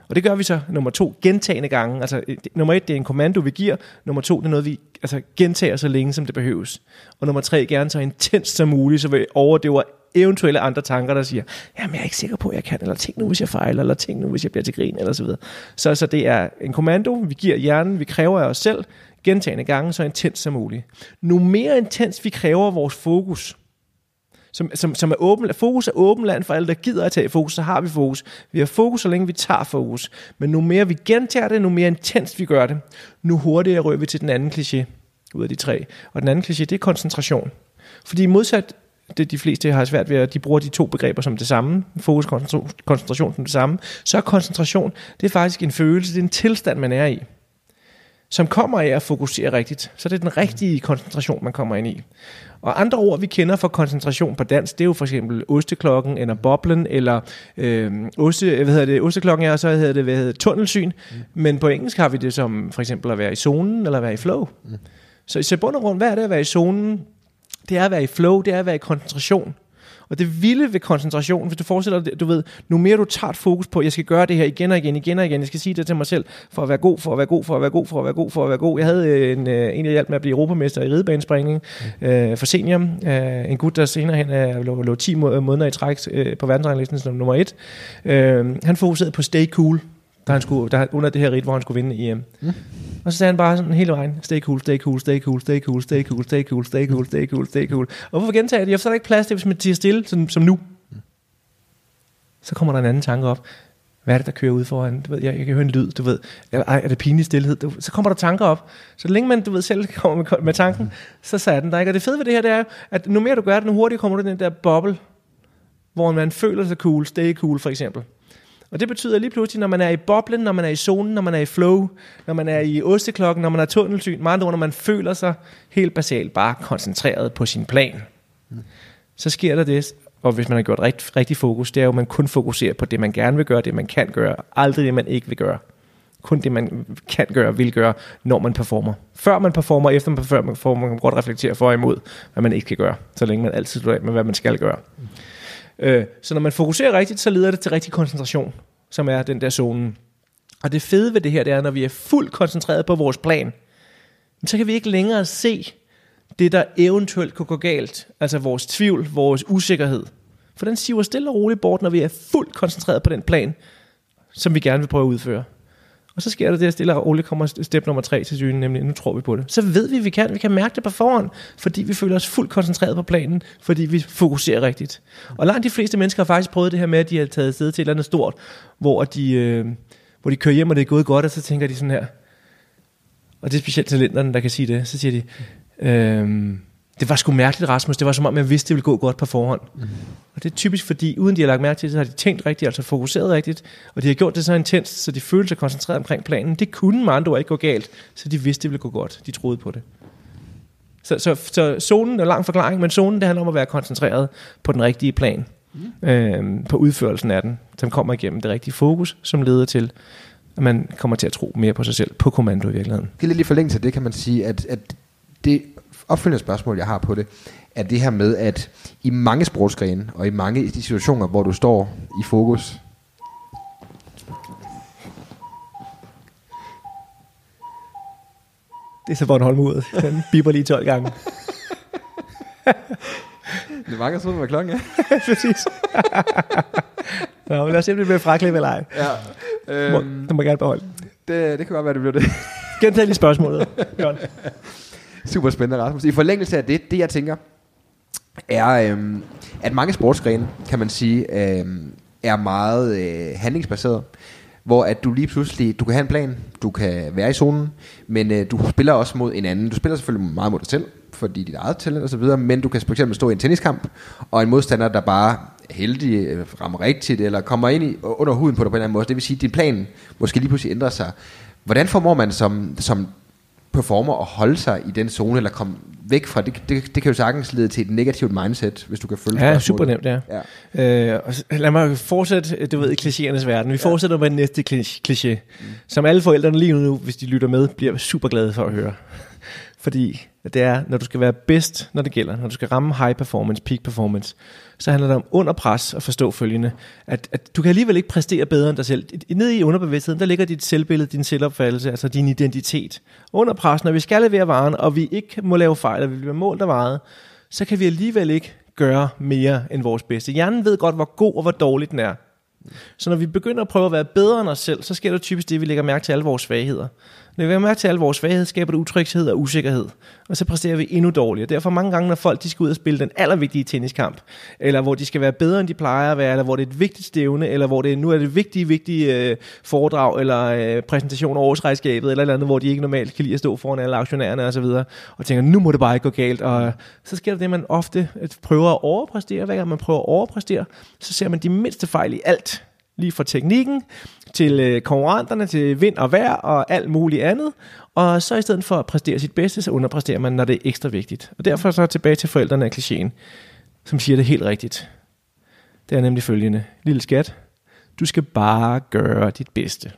Og det gør vi så, nummer to, gentagende gange. Altså, øh, nummer et, det er en kommando, vi giver. Nummer to, det er noget, vi altså, gentager så længe, som det behøves. Og nummer tre, gerne så intens som muligt, så vi overdøver eventuelle andre tanker, der siger, jamen jeg er ikke sikker på, at jeg kan, eller tænk nu, hvis jeg fejler, eller tænk nu, hvis jeg bliver til grin, eller så videre. Så, så det er en kommando, vi giver hjernen, vi kræver af os selv, gentagende gange, så intens som muligt. Nu mere intens vi kræver vores fokus, som, som, som er åben, fokus er åben land for alle, der gider at tage fokus, så har vi fokus. Vi har fokus, så længe vi tager fokus. Men nu mere vi gentager det, nu mere intenst vi gør det, nu hurtigere rører vi til den anden kliché ud af de tre. Og den anden kliché, det er koncentration. Fordi modsat det de fleste har svært ved, at de bruger de to begreber som det samme, fokus koncentration, koncentration som det samme, så er koncentration, det er faktisk en følelse, det er en tilstand, man er i, som kommer af at fokusere rigtigt. Så det er den rigtige koncentration, man kommer ind i. Og andre ord, vi kender for koncentration på dansk, det er jo for eksempel osteklokken, eller boblen, eller øh, oste, hvad hedder det, osteklokken er, så hedder det, hvad hedder det, tunnelsyn. Mm. Men på engelsk har vi det som for eksempel at være i zonen, eller være i flow. Mm. Så i bund og grund, hvad er det at være i zonen? Det er at være i flow, det er at være i koncentration. Og det vilde ved koncentration, hvis du forestiller dig, du ved, nu mere du tager et fokus på, jeg skal gøre det her igen og igen, igen og igen, jeg skal sige det til mig selv, for at være god, for at være god, for at være god, for at være god, for at være god. Jeg havde øh, en, øh, en der hjalp med at blive europamester i ridebanespringning mm. øh, for senior. Øh, en gut, der senere hen øh, lå, lå 10 måneder i træk øh, på verdensranglisten som nummer 1. Øh, han fokuserede på stay cool, der han skulle, der, under det her rit, hvor han skulle vinde EM. Mm. Og så sagde han bare sådan hele vejen, stay cool, stay cool, stay cool, stay cool, stay cool, stay cool, stay cool, stay cool, stay cool. Og hvorfor gentager jeg det? Jeg forstår ikke plads til, hvis man tiger stille, som, som nu. Så kommer der en anden tanke op. hvad er det, der kører ud foran? Du ved, jeg, jeg kan høre en lyd, du ved. Ej, er det pinlig stillhed? Du, så kommer der tanker op. Så længe man, du ved, selv kommer med, med tanken, så sagde den der ikke. Og det fede ved det her, det er, at nu mere du gør det, nu hurtigere kommer du i den der boble, hvor man føler sig cool, stay cool for eksempel. Og det betyder lige pludselig, når man er i boblen, når man er i zonen, når man er i flow, når man er i osteklokken, når man er tunnelsyn, meget når man føler sig helt basalt bare koncentreret på sin plan. Så sker der det, og hvis man har gjort rigt, rigtig fokus, det er jo, at man kun fokuserer på det, man gerne vil gøre, det man kan gøre, aldrig det, man ikke vil gøre. Kun det, man kan gøre, vil gøre, når man performer. Før man performer, efter man performer, man kan godt reflektere for og imod, hvad man ikke kan gøre, så længe man altid står af med, hvad man skal gøre. Øh, så når man fokuserer rigtigt, så leder det til rigtig koncentration, som er den der zonen. Og det fede ved det her, det er, når vi er fuldt koncentreret på vores plan, så kan vi ikke længere se det, der eventuelt kunne gå galt. Altså vores tvivl, vores usikkerhed. For den siver stille og roligt bort, når vi er fuldt koncentreret på den plan, som vi gerne vil prøve at udføre. Og så sker der det, at stille og roligt kommer step nummer tre til syne, nemlig nu tror vi på det. Så ved vi, at vi kan. Vi kan mærke det på forhånd, fordi vi føler os fuldt koncentreret på planen, fordi vi fokuserer rigtigt. Og langt de fleste mennesker har faktisk prøvet det her med, at de har taget sted til et eller andet stort, hvor de, øh, hvor de kører hjem, og det er gået godt, og så tænker de sådan her. Og det er specielt talenterne, der kan sige det. Så siger de, øh, det var sgu mærkeligt, Rasmus. Det var som om, jeg vidste, det ville gå godt på forhånd. Mm. Og det er typisk, fordi uden de har lagt mærke til det, så har de tænkt rigtigt, altså fokuseret rigtigt, og de har gjort det så intenst, så de følte sig koncentreret omkring planen. Det kunne med andre ikke gå galt, så de vidste, det ville gå godt. De troede på det. Så, så, så zonen er lang forklaring, men zonen det handler om at være koncentreret på den rigtige plan. Mm. Øh, på udførelsen af den, som kommer igennem det rigtige fokus, som leder til, at man kommer til at tro mere på sig selv, på kommando i virkeligheden. Det er lidt i forlængelse af det, kan man sige, at, at det opfølgende spørgsmål, jeg har på det, er det her med, at i mange sportsgrene, og i mange de situationer, hvor du står i fokus, Det er så Bornholm ud. Den biber lige 12 gange. det mange, der hvad klokken er. Præcis. Nå, men lad os se, om det bliver fraklippet eller ej. Ja. Øhm, det må jeg gerne beholde. Det, det kan godt være, det bliver det. Gentag lige spørgsmålet. Jørgen. Super spændende, Rasmus. I forlængelse af det, det jeg tænker, er, øhm, at mange sportsgrene, kan man sige, øhm, er meget øh, handlingsbaseret. Hvor at du lige pludselig, du kan have en plan, du kan være i zonen, men øh, du spiller også mod en anden. Du spiller selvfølgelig meget mod dig selv, fordi dit eget talent og så videre, men du kan for eksempel stå i en tenniskamp, og en modstander, der bare heldig øh, rammer rigtigt, eller kommer ind i, under huden på dig på en eller anden måde. Det vil sige, at din plan måske lige pludselig ændrer sig. Hvordan formår man som, som performer at holde sig i den zone, eller komme væk fra det, det, det kan jo sagtens lede til et negativt mindset, hvis du kan følge Ja, super nemt, ja. ja. Øh, lad mig fortsætte, du ved, i klichéernes verden. Vi ja. fortsætter med den næste kliché, mm. som alle forældrene lige nu, hvis de lytter med, bliver super glade for at høre. Fordi det er, når du skal være bedst, når det gælder, når du skal ramme high performance, peak performance, så handler det om under pres at forstå følgende, at, at du kan alligevel ikke præstere bedre end dig selv. Nede i underbevidstheden, der ligger dit selvbillede, din selvopfattelse, altså din identitet. Under pres, når vi skal levere varen, og vi ikke må lave fejl, og vi bliver målt og varet, så kan vi alligevel ikke gøre mere end vores bedste. Hjernen ved godt, hvor god og hvor dårlig den er. Så når vi begynder at prøve at være bedre end os selv, så sker der typisk det, at vi lægger mærke til alle vores svagheder. Når vi lægger mærke til alle vores svagheder, skaber det utryghed og usikkerhed. Og så præsterer vi endnu dårligere. Derfor mange gange, når folk de skal ud og spille den allervigtige tenniskamp, eller hvor de skal være bedre, end de plejer at være, eller hvor det er et vigtigt stævne, eller hvor det nu er det vigtige, vigtige øh, foredrag, eller øh, præsentation af årsregnskabet, eller eller andet, hvor de ikke normalt kan lide at stå foran alle aktionærerne osv., og, og tænker, nu må det bare ikke gå galt. Og så sker der det, man ofte prøver at overpræstere. Hver gang man prøver at overpræstere, så ser man de mindste fejl i alt lige fra teknikken til øh, konkurrenterne, til vind og vejr og alt muligt andet. Og så i stedet for at præstere sit bedste, så underpræsterer man, når det er ekstra vigtigt. Og derfor så tilbage til forældrene af klichéen, som siger det helt rigtigt. Det er nemlig følgende. Lille skat, du skal bare gøre dit bedste.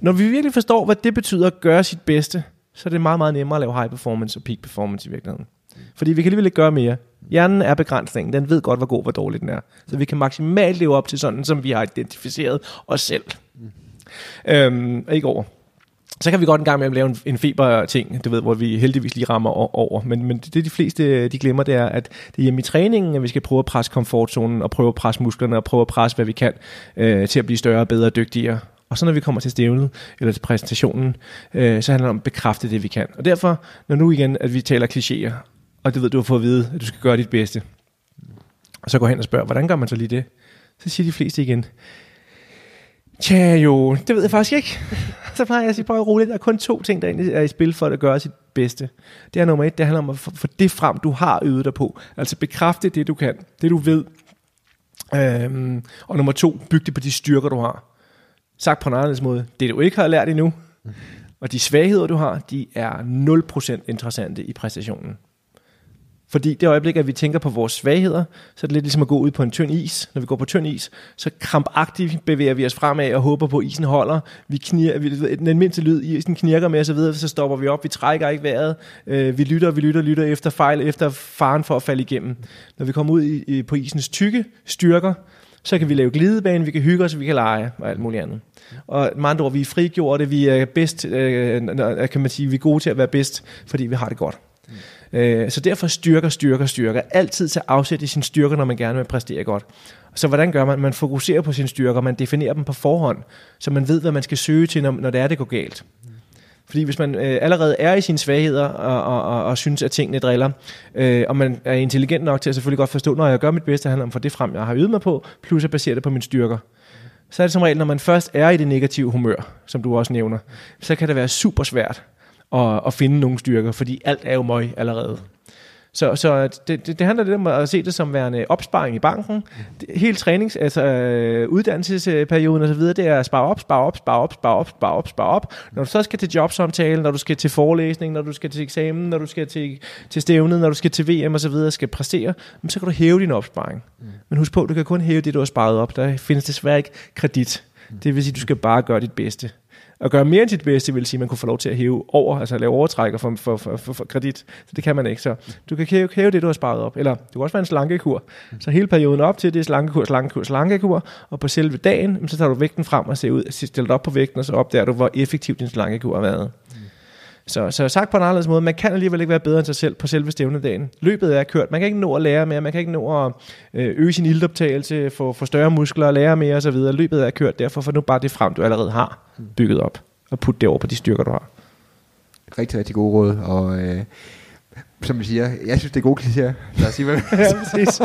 Når vi virkelig forstår, hvad det betyder at gøre sit bedste, så er det meget, meget nemmere at lave high performance og peak performance i virkeligheden. Fordi vi kan alligevel ikke gøre mere. Hjernen er begrænsningen. Den ved godt, hvor god, hvor dårlig den er. Så vi kan maksimalt leve op til sådan, som vi har identificeret os selv. Mm. Øhm, ikke over. Så kan vi godt en gang med at lave en, en feber-ting, du ved, hvor vi heldigvis lige rammer over. Men, men det de fleste de glemmer, det er, at det er hjemme i træningen, at vi skal prøve at presse komfortzonen, og prøve at presse musklerne, og prøve at presse, hvad vi kan, øh, til at blive større, bedre og dygtigere. Og så når vi kommer til stævnet, eller til præsentationen, øh, så handler det om at bekræfte det, vi kan. Og derfor, når nu igen, at vi taler klichéer, og du ved, du har fået at vide, at du skal gøre dit bedste. Og så går hen og spørger, hvordan gør man så lige det? Så siger de fleste igen, Tja jo, det ved jeg faktisk ikke. så plejer jeg at sige, prøv at roligt, der er kun to ting, der egentlig er i spil for at gøre sit bedste. Det er nummer et, det handler om at få det frem, du har øvet dig på. Altså bekræfte det, du kan, det du ved. Øhm, og nummer to, byg det på de styrker, du har. Sagt på en anden måde, det du ikke har lært endnu, og de svagheder, du har, de er 0% interessante i præstationen. Fordi det øjeblik, at vi tænker på vores svagheder, så er det lidt ligesom at gå ud på en tynd is. Når vi går på tynd is, så krampagtigt bevæger vi os fremad og håber på, at isen holder. Vi knir, vi, den mindste lyd, isen knirker med osv., så, så stopper vi op, vi trækker ikke vejret. Øh, vi lytter, vi lytter, lytter efter fejl, efter faren for at falde igennem. Når vi kommer ud i, i, på isens tykke styrker, så kan vi lave glidebane, vi kan hygge os, vi kan lege og alt muligt andet. Og med andre ord, vi er frigjorte, vi er bedst, øh, kan man sige, vi er gode til at være bedst, fordi vi har det godt. Øh, så derfor styrker, styrker, styrker. Altid til afsæt i sine styrker, når man gerne vil præstere godt. Så hvordan gør man? Man fokuserer på sine styrker, man definerer dem på forhånd, så man ved, hvad man skal søge til, når, når det er, det går galt. Fordi hvis man øh, allerede er i sine svagheder og, og, og, og synes, at tingene driller, øh, og man er intelligent nok til at selvfølgelig godt forstå, når jeg gør mit bedste, handler om for det frem, jeg har ydet mig på, plus at basere det på mine styrker. Så er det som regel, når man først er i det negative humør, som du også nævner, så kan det være super svært at, at finde nogle styrker, fordi alt er jo møg allerede. Så, så det, det, det handler lidt om at se det som værende opsparing i banken. Helt trænings, altså øh, uddannelsesperioden og så videre, det er at spare op, spare op, spare op, spare op, spare op, spare op. Når du så skal til jobsamtale, når du skal til forelæsning, når du skal til eksamen, når du skal til, til stævnet, når du skal til VM og så videre, skal præstere, så kan du hæve din opsparing. Mm. Men husk på, du kan kun hæve det, du har sparet op. Der findes desværre ikke kredit. Det vil sige, du skal bare gøre dit bedste at gøre mere end sit bedste, vil sige, at man kunne få lov til at hæve over, altså lave overtrækker for, for, for, for, for kredit. Så det kan man ikke. Så du kan hæve, hæve det, du har sparet op. Eller du kan også være en slankekur. Så hele perioden op til, det er slankekur, slankekur, slankekur. Og på selve dagen, så tager du vægten frem og ser ud, stiller op på vægten, og så opdager du, hvor effektiv din slankekur har været. Så, så sagt på en anderledes måde, man kan alligevel ikke være bedre end sig selv på selve stævnedagen. Løbet er kørt. Man kan ikke nå at lære mere. Man kan ikke nå at øh, øge sin ildoptagelse, få, få større muskler, lære mere osv. Løbet er kørt. Derfor får nu bare det frem, du allerede har bygget op. Og putte det over på de styrker, du har. Rigtig, rigtig gode råd. Og øh, som vi siger, jeg synes, det er gode klichéer. Lad os sige, hvad ja, præcis.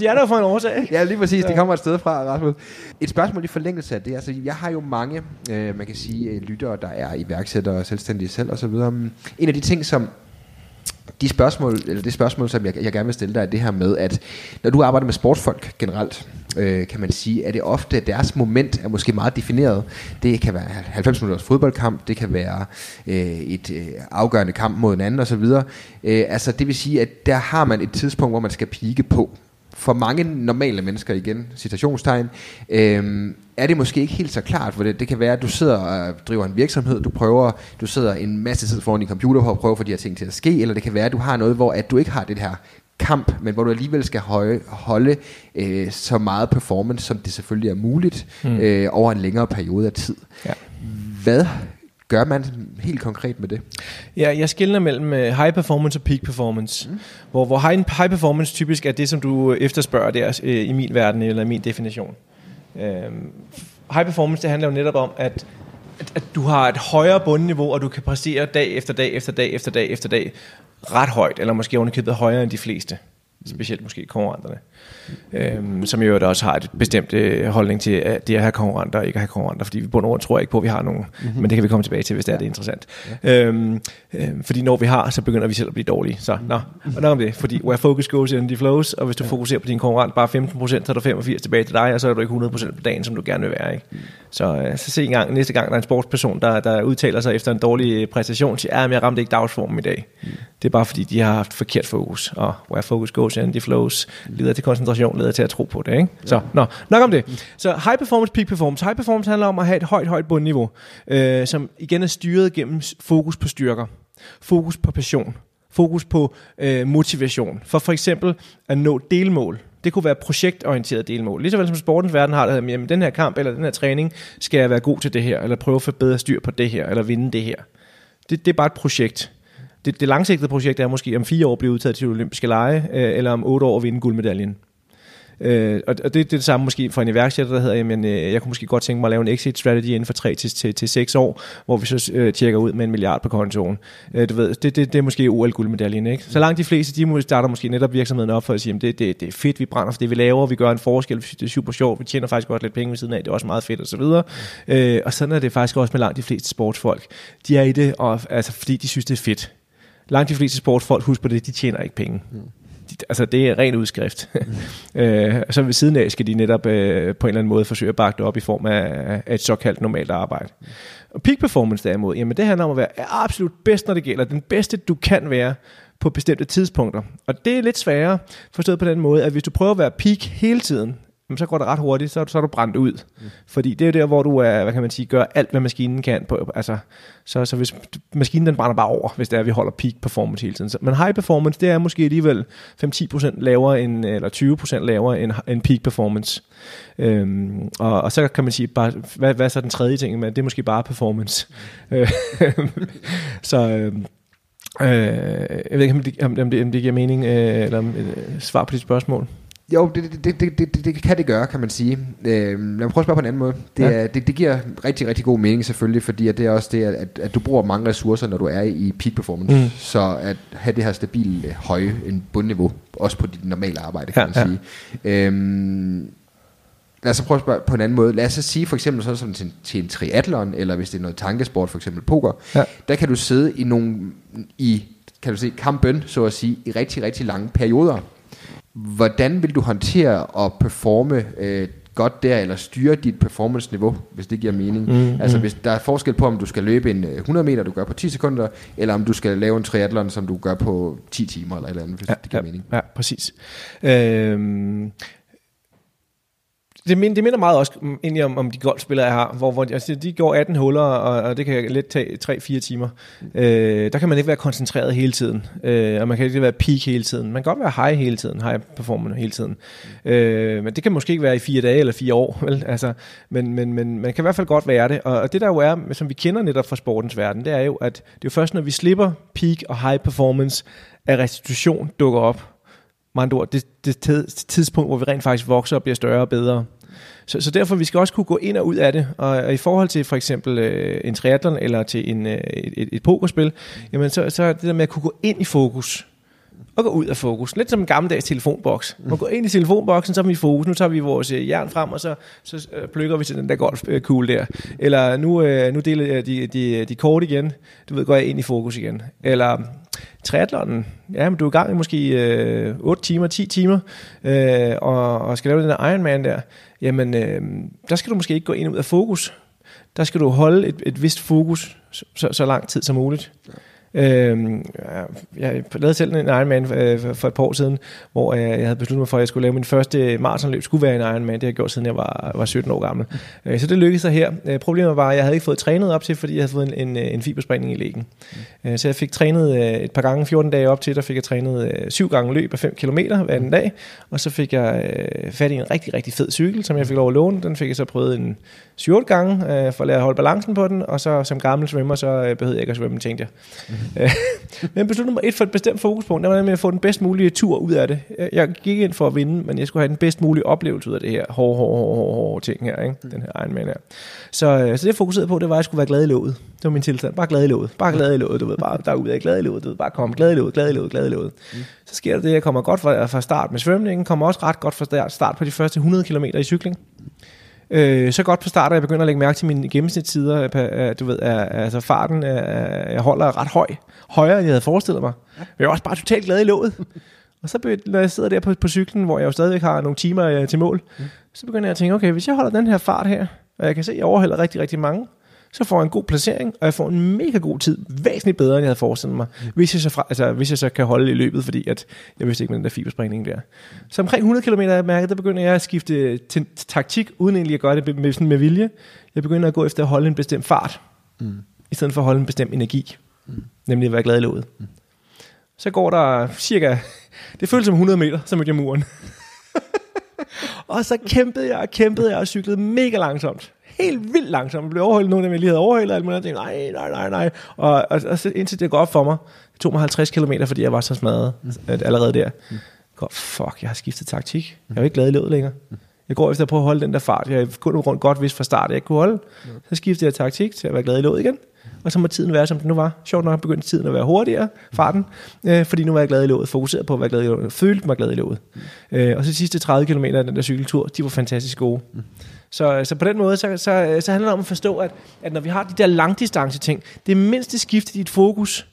de er der for en årsag. Ja, lige præcis. Det kommer et sted fra, Rasmus. Et spørgsmål i forlængelse af det. Altså, jeg har jo mange, øh, man kan sige, øh, lyttere, der er iværksættere, selvstændige selv osv. En af de ting, som de spørgsmål, eller det spørgsmål, som jeg, jeg gerne vil stille dig, er det her med, at når du arbejder med sportsfolk generelt, øh, kan man sige, at det ofte, at deres moment er måske meget defineret. Det kan være 90 minutters fodboldkamp, det kan være øh, et øh, afgørende kamp mod en anden osv. Øh, altså det vil sige, at der har man et tidspunkt, hvor man skal pike på for mange normale mennesker igen, citationstegn, øh, er det måske ikke helt så klart, for det, det kan være, at du sidder og driver en virksomhed, du prøver, du sidder en masse tid foran din computer for at prøve at få de her ting til at ske, eller det kan være, at du har noget, hvor at du ikke har det her kamp, men hvor du alligevel skal holde, holde øh, så meget performance, som det selvfølgelig er muligt, mm. øh, over en længere periode af tid. Ja. Hvad gør man helt konkret med det? Ja, jeg skiller mellem øh, high performance og peak performance. Mm. Hvor, hvor high, high performance typisk er det, som du efterspørger der øh, i min verden, eller min definition. Øhm, high performance, det handler jo netop om, at, at, at du har et højere bundniveau, og du kan præstere dag efter dag efter dag efter dag efter dag ret højt, eller måske underkøbet højere end de fleste specielt måske konkurrenterne, øhm, som jo også har et bestemt øh, holdning til at det at have konkurrenter og ikke at have konkurrenter, fordi vi bund og tror ikke på, at vi har nogen, mm-hmm. men det kan vi komme tilbage til, hvis det er det interessant. Ja. Øhm, øhm, fordi når vi har, så begynder vi selv at blive dårlige. Så nå, og nok om det, fordi where focus goes in the flows, og hvis du ja. fokuserer på din konkurrent bare 15%, så er du 85 tilbage til dig, og så er du ikke 100% på dagen, som du gerne vil være. Ikke? Så, øh, så se en gang, næste gang der er en sportsperson, der, der udtaler sig efter en dårlig præstation, siger, at jeg ramte ikke dagsformen i dag. Mm. Det er bare fordi, de har haft forkert fokus, og where focus goes the flows, leder til koncentration, leder til at tro på det. Ikke? Så nå, nok om det. Så high performance, peak performance. High performance handler om at have et højt, højt bundniveau, øh, som igen er styret gennem fokus på styrker, fokus på passion, fokus på øh, motivation. For for eksempel at nå delmål. Det kunne være projektorienteret delmål. Ligeså vel som sportens verden har jamen den her kamp eller den her træning, skal jeg være god til det her, eller prøve at få bedre styr på det her, eller vinde det her. Det, det er bare et projekt det, det langsigtede projekt er måske om fire år blive udtaget til olympiske lege, øh, eller om otte år at vinde guldmedaljen. Øh, og det, det er det samme måske for en iværksætter, der hedder, jamen, øh, jeg kunne måske godt tænke mig at lave en exit strategy inden for 3 til, til, til 6 år, hvor vi så øh, tjekker ud med en milliard på kontoen. Øh, du ved, det, det, det er måske OL-guldmedaljen, ikke? Så langt de fleste, de starter måske netop virksomheden op for at sige, jamen, det, det, det er fedt, vi brænder for det, vi laver, vi gør en forskel, det er super sjovt, vi tjener faktisk godt lidt penge ved siden af, det er også meget fedt, og så videre. Øh, og sådan er det faktisk også med langt de fleste sportsfolk. De er i det, og, altså, fordi de synes, det er fedt. Langt de fleste sportsfolk, husk på det, de tjener ikke penge. Mm de, altså det er ren udskrift. Mm. øh, så ved siden af skal de netop øh, på en eller anden måde forsøge at bakke det op i form af, af et såkaldt normalt arbejde. Mm. Og peak performance derimod, jamen det handler om at være absolut bedst, når det gælder. Den bedste, du kan være på bestemte tidspunkter. Og det er lidt sværere, forstået på den måde, at hvis du prøver at være peak hele tiden, så går det ret hurtigt, så, så er du brændt ud. Mm. Fordi det er der, hvor du er, hvad kan man sige, gør alt, hvad maskinen kan. På, altså, så, så hvis maskinen den brænder bare over, hvis det er, at vi holder peak performance hele tiden. Så, men high performance, det er måske alligevel 5-10% lavere end, eller 20% lavere end, end peak performance. Øhm, og, og, så kan man sige, bare, hvad, hvad er så den tredje ting? Men det er måske bare performance. Mm. så... Øhm, Øh, jeg ved ikke, om det, om det, om det giver mening, øh, eller om, øh, svar på dit spørgsmål. Jo, det, det, det, det, det kan det gøre, kan man sige. Øh, lad mig prøve at spørge på en anden måde. Det, ja. er, det, det giver rigtig, rigtig god mening selvfølgelig, fordi at det er også det, at, at du bruger mange ressourcer, når du er i peak performance. Mm. Så at have det her stabile, øh, høje en bundniveau, også på dit normale arbejde, kan ja, man sige. Ja. Øhm, lad os så prøve at spørge på en anden måde. Lad os så sige for eksempel sådan som til, til en triathlon, eller hvis det er noget tankesport, for eksempel poker, ja. der kan du sidde i nogle, i, kan du se, kampen, så at sige, i rigtig, rigtig lange perioder. Hvordan vil du håndtere og performe øh, godt der, eller styre dit performance-niveau, hvis det giver mening? Mm, altså mm. hvis der er forskel på, om du skal løbe en 100 øh, meter, du gør på 10 sekunder, eller om du skal lave en triathlon, som du gør på 10 timer, eller et eller andet, hvis ja, det giver ja, mening. Ja, præcis. Øhm, det, minder, det minder meget også egentlig om, om de golfspillere, jeg har, hvor, hvor de, altså, de går 18 huller, og, og det kan let tage 3-4 timer. Øh, der kan man ikke være koncentreret hele tiden, øh, og man kan ikke være peak hele tiden. Man kan godt være high hele tiden, high performance hele tiden. Øh, men det kan måske ikke være i fire dage eller fire år, vel? Altså, men, men, men man kan i hvert fald godt være det. Og, og det der jo er, som vi kender netop fra sportens verden, det er jo, at det er jo først, når vi slipper peak og high performance, at restitution dukker op med andre ord, det, det tidspunkt, hvor vi rent faktisk vokser og bliver større og bedre. Så, så derfor vi skal også kunne gå ind og ud af det. Og, og i forhold til for eksempel øh, en triathlon eller til en, øh, et, et pokerspil, jamen så, så det der med at kunne gå ind i fokus og gå ud af fokus. Lidt som en gammeldags telefonboks. Man går ind i telefonboksen, så er vi i fokus. Nu tager vi vores øh, jern frem, og så, så øh, plukker vi til den der golfkugle øh, der. Eller nu, øh, nu deler de, de, de kort igen. Du ved, går jeg ind i fokus igen. Eller triathlonen, ja, men du er i gang i måske øh, 8 timer, 10 timer, øh, og, og skal lave den der Ironman der, jamen, øh, der skal du måske ikke gå ind og ud af fokus. Der skal du holde et, et vist fokus så, så lang tid som muligt. Ja. Øh, jeg lavede selv en Ironman øh, for et par år siden, hvor øh, jeg havde besluttet mig for, at jeg skulle lave min første maratonløb, skulle være en Ironman. Det har jeg gjort, siden jeg var, var 17 år gammel. Øh, så det lykkedes sig her. Øh, problemet var, at jeg havde ikke fået trænet op til, fordi jeg havde fået en, en, øh, en fibersprængning i lægen. Mm. Øh, så jeg fik trænet øh, et par gange, 14 dage op til, der fik jeg trænet øh, syv gange løb af 5 km hver anden dag, og så fik jeg øh, fat i en rigtig, rigtig fed cykel, som jeg fik lov at låne. Den fik jeg så prøvet en 7 gange, øh, for at lære at holde balancen på den, og så som gammel svømmer, så øh, behøvede jeg ikke at svømme, tænkte jeg. Mm. men besluttede mig et for et bestemt fokuspunkt, det var med at få den bedst mulige tur ud af det. Jeg gik ind for at vinde, men jeg skulle have den bedst mulige oplevelse ud af det her hårde, hårde, hårde, hårde, hårde ting her, ikke? den her Ironman her. Så, øh, så det jeg fokuserede på, det var, at jeg skulle være glad i låget. Det var min tilstand. Bare glad i låget. Bare glad i låget. Du ved, bare derude af glad i låget. Du ved, bare kom glad i låget, glad i låget, glad i låget. Mm. Så sker der det, jeg kommer godt fra, fra start med svømningen, kommer også ret godt fra start på de første 100 km i cykling. Øh, så godt på start, at jeg begynder at lægge mærke til mine gennemsnitstider. Øh, du ved, altså farten, jeg holder ret høj. Højere, end jeg havde forestillet mig. Jeg er også bare totalt glad i låget. Og så når jeg sidder der på, på cyklen, hvor jeg jo stadigvæk har nogle timer øh, til mål, mm. så begynder jeg at tænke, okay, hvis jeg holder den her fart her, og jeg kan se, at jeg overhælder rigtig, rigtig mange, så får jeg en god placering, og jeg får en mega god tid, væsentligt bedre, end jeg havde forestillet mig, hvis, jeg så fra, altså, hvis jeg så kan holde i løbet, fordi at jeg vidste ikke med den der fibersprængning der. Så omkring 100 km af mærket, der begynder jeg at skifte til taktik, uden egentlig at gøre det med, med, med vilje. Jeg begynder at gå efter at holde en bestemt fart, mm. i stedet for at holde en bestemt energi, mm. nemlig at være glad i låget. Mm. Så går der cirka, det føles som 100 meter, så mødte jeg muren. og så kæmpede jeg og kæmpede jeg og cyklede mega langsomt helt vildt langsomt. Jeg blev overhældet nogle af dem, jeg lige havde overhældet, og alt muligt. nej, nej, nej, nej. Og, og, og, og indtil det går op for mig, det tog mig 50 km, fordi jeg var så smadret mm. allerede der. Mm. Fuck, jeg har skiftet taktik. Jeg er jo ikke glad i løbet længere. Jeg går efter at prøve at holde den der fart. Jeg kun rundt godt vidst fra start, at jeg ikke kunne holde. Så skiftede jeg taktik til at være glad i låget igen. Og så må tiden være, som den nu var. Sjovt nok begyndte tiden at være hurtigere, farten, øh, fordi nu var jeg glad i låget, fokuseret på at være glad i låget, følte mig glad i låget. Mm. Øh, og så de sidste 30 km af den der cykeltur, de var fantastisk gode. Mm. Så, så på den måde, så, så, så handler det om at forstå, at, at når vi har de der langdistance ting, det mindste skift i dit fokus,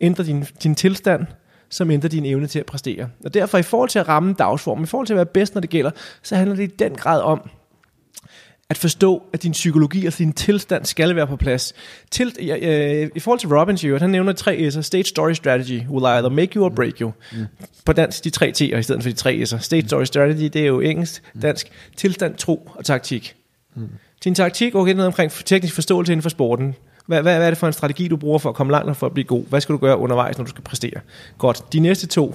ændrer din, din tilstand, som ændrer din evne til at præstere. Og derfor i forhold til at ramme dagsform, i forhold til at være bedst, når det gælder, så handler det i den grad om, at forstå, at din psykologi og din tilstand skal være på plads. Til, øh, I forhold til Robbins, han nævner tre S'er. State Story Strategy will either make you or break you. Mm. På dansk de tre T'er i stedet for de tre S'er. State Story Strategy, det er jo engelsk, dansk. Tilstand, tro og taktik. Mm. Din taktik, okay, noget omkring teknisk forståelse inden for sporten. Hvad, hvad, hvad er det for en strategi, du bruger for at komme langt og for at blive god? Hvad skal du gøre undervejs, når du skal præstere? Godt. De næste to,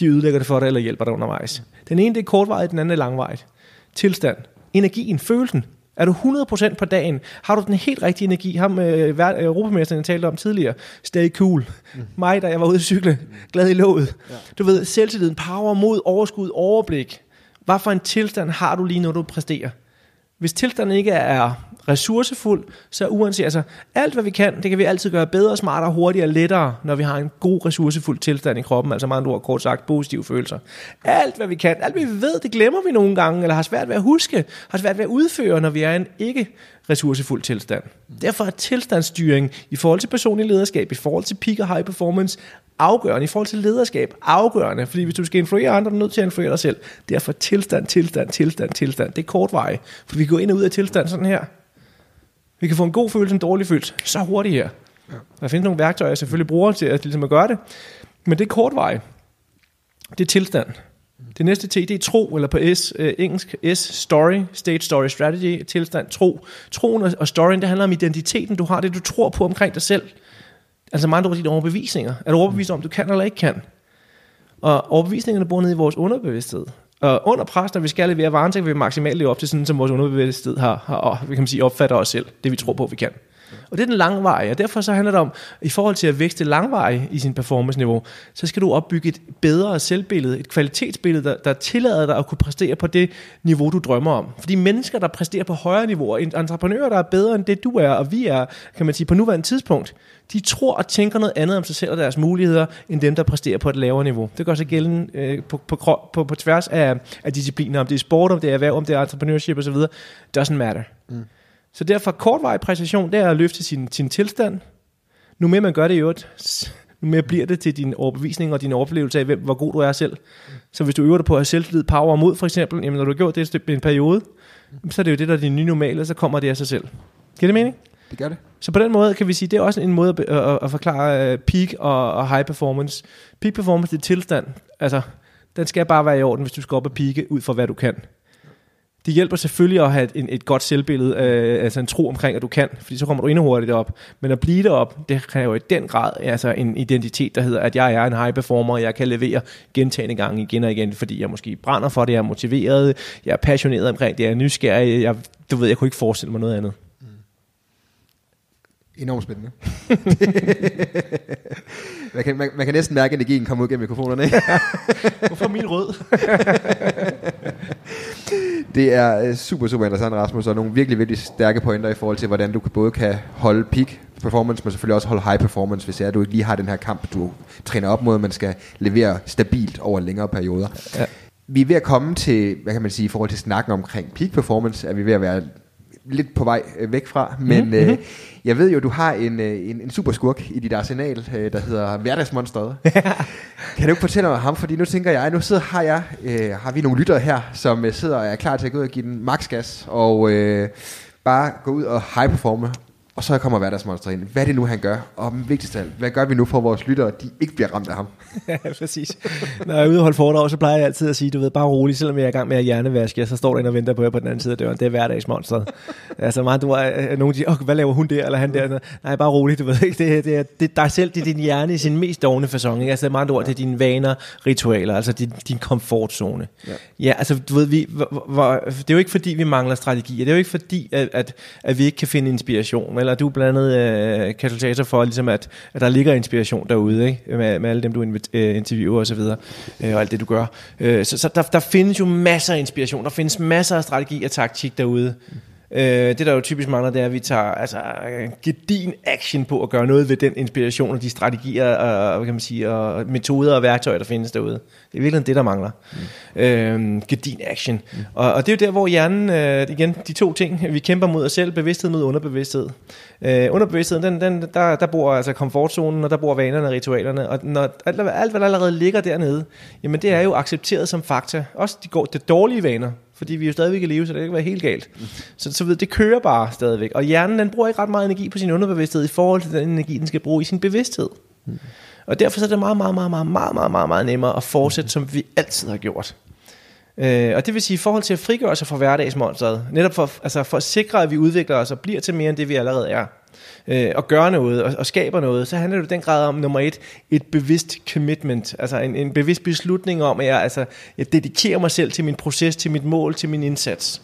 de ødelægger det for dig eller hjælper dig undervejs. Den ene det er kortvarigt, den anden er langvarigt. Tilstand. Energien, følelsen. Er du 100% på dagen? Har du den helt rigtige energi? Ham, øh, europamesteren, jeg talte om tidligere. Stay cool. Mm. Mig, da jeg var ude at cykle. Glad i låget. Ja. Du ved, selvtilliden, power, mod, overskud, overblik. Hvad for en tilstand har du lige, når du præsterer? Hvis tilstanden ikke er ressourcefuld, så uanset, altså alt hvad vi kan, det kan vi altid gøre bedre, smartere, hurtigere, lettere, når vi har en god ressourcefuld tilstand i kroppen, altså meget ord kort sagt positive følelser. Alt hvad vi kan, alt hvad vi ved, det glemmer vi nogle gange, eller har svært ved at huske, har svært ved at udføre, når vi er i en ikke ressourcefuld tilstand. Derfor er tilstandsstyring i forhold til personlig lederskab, i forhold til peak og high performance, afgørende i forhold til lederskab, afgørende, fordi hvis du skal influere andre, er du nødt til at influere dig selv. Derfor tilstand, tilstand, tilstand, tilstand. Det er kortveje, for vi går ind og ud af tilstand sådan her. Vi kan få en god følelse, en dårlig følelse, så hurtigt her. Ja. Der findes nogle værktøjer, jeg selvfølgelig bruger til at, ligesom at gøre det, men det er kortveje. Det er tilstand. Det næste T, det er tro, eller på S, øh, engelsk S, story, state story strategy, tilstand, tro. Troen og, og storyen, det handler om identiteten, du har, det du tror på omkring dig selv. Altså meget over dine overbevisninger. Er du overbevist om, du kan eller ikke kan? Og overbevisningerne bor nede i vores underbevidsthed. Og under pres, når vi skal levere varen, så kan vi maksimalt leve op til sådan, som vores underbevidsthed har, har vi kan sige, opfatter os selv. Det vi tror på, vi kan. Og det er den langvarige, og derfor så handler det om, i forhold til at vækste langvarige i sin performance-niveau, så skal du opbygge et bedre selvbillede, et kvalitetsbillede, der, der tillader dig at kunne præstere på det niveau, du drømmer om. Fordi mennesker, der præsterer på højere niveauer, entreprenører, der er bedre end det, du er, og vi er, kan man sige, på nuværende tidspunkt, de tror og tænker noget andet om sig selv og deres muligheder, end dem, der præsterer på et lavere niveau. Det gør sig gældende øh, på, på, på, på tværs af, af discipliner, om det er sport, om det er erhverv, om det er entrepreneurship osv. Doesn't matter. Mm. Så derfor kortvarig præcision, det er at løfte sin, sin tilstand. Nu mere man gør det i øvrigt, nu mere bliver det til din overbevisning og din oplevelse af, hvem, hvor god du er selv. Så hvis du øver dig på at have selvtillid, power og mod for eksempel, jamen når du har gjort det i en periode, så er det jo det, der er din nye normale, og så kommer det af sig selv. Giver det mening? Det gør det. Så på den måde kan vi sige, det er også en måde at, at, at forklare øh, peak og, og high performance. Peak performance, det er tilstand. Altså, den skal bare være i orden, hvis du skal op og pike ud fra, hvad du kan det hjælper selvfølgelig at have et, et godt selvbillede, øh, altså en tro omkring, at du kan, fordi så kommer du endnu hurtigere op. Men at blive derop, det kræver i den grad altså en identitet, der hedder, at jeg er en high performer, og jeg kan levere gentagende gange igen og igen, fordi jeg måske brænder for det, jeg er motiveret, jeg er passioneret omkring det, jeg er nysgerrig, jeg, du ved, jeg kunne ikke forestille mig noget andet. Enormt spændende. man, kan, man, man kan næsten mærke energien komme ud gennem mikrofonerne. Hvorfor min rød? det er øh, super, super interessant, Rasmus, og nogle virkelig, virkelig stærke pointer i forhold til, hvordan du både kan holde peak performance, men selvfølgelig også holde high performance, hvis er, at du ikke lige har den her kamp, du træner op mod, man skal levere stabilt over længere perioder. Ja. Vi er ved at komme til, hvad kan man sige, i forhold til snakken omkring peak performance, er vi ved at være lidt på vej øh, væk fra, men mm-hmm. øh, jeg ved jo, du har en, øh, en, en super skurk i dit arsenal, øh, der hedder Hverdagsmonstret. kan du ikke fortælle mig om ham? Fordi nu tænker jeg, nu sidder, har, jeg, øh, har vi nogle lyttere her, som øh, sidder og er klar til at gå ud og give den max gas, og øh, bare gå ud og high performe og så kommer hverdagsmonster ind. Hvad er det nu, han gør? Og vigtigst af alt, hvad gør vi nu for, vores lyttere de ikke bliver ramt af ham? ja, præcis. Når jeg er ude og holde foredrag, så plejer jeg altid at sige, du ved, bare roligt, selvom jeg er i gang med at hjernevaske, så står der en og venter på jer på den anden side af døren. Det er hverdagsmonstret. altså meget, du er, nogen siger, hvad laver hun der, eller han der? Nej, bare roligt, du ved ikke. Det, det, er, det dig selv, det er din hjerne i sin mest dogne fasong. Ikke? Altså meget ord, det er dine vaner, ritualer, altså din, din komfortzone. Ja. ja, altså du ved, vi, hvor, hvor, det er jo ikke fordi, vi mangler strategier. Det er jo ikke fordi, at, at, at vi ikke kan finde inspiration, eller du er blandt andet øh, katalysator for, ligesom at, at der ligger inspiration derude, ikke? Med, med alle dem, du øh, interviewer osv., og, øh, og alt det, du gør. Øh, så så der, der findes jo masser af inspiration, der findes masser af strategi og taktik derude. Øh, det der jo typisk mangler, det er, at vi tager altså, gedin action på at gøre noget ved den inspiration og de strategier og, hvad kan man sige, og metoder og værktøjer, der findes derude. Det er virkelig det, der mangler. Mm. Øh, gedin action. Mm. Og, og det er jo der, hvor hjernen, øh, igen, de to ting, vi kæmper mod os selv, bevidsthed mod underbevidsthed. Øh, underbevidstheden, den, den, der, der bor altså komfortzonen, og der bor vanerne og ritualerne, og når alt, alt, hvad der allerede ligger dernede, jamen det er jo accepteret som fakta. Også de, går, de dårlige vaner, fordi vi jo stadigvæk kan leve, så det kan ikke være helt galt. Så, så ved, det kører bare stadigvæk. Og hjernen, den bruger ikke ret meget energi på sin underbevidsthed i forhold til den energi, den skal bruge i sin bevidsthed. Og derfor så er det meget, meget, meget, meget, meget, meget, meget, meget nemmere at fortsætte, som vi altid har gjort. Øh, og det vil sige, i forhold til at frigøre sig fra hverdagsmonstret, netop for, altså for at sikre, at vi udvikler os og bliver til mere end det, vi allerede er, øh, og gør noget og, og skaber noget, så handler det i den grad om, nummer et, et bevidst commitment, altså en, en bevidst beslutning om, at jeg, altså, jeg dedikerer mig selv til min proces, til mit mål, til min indsats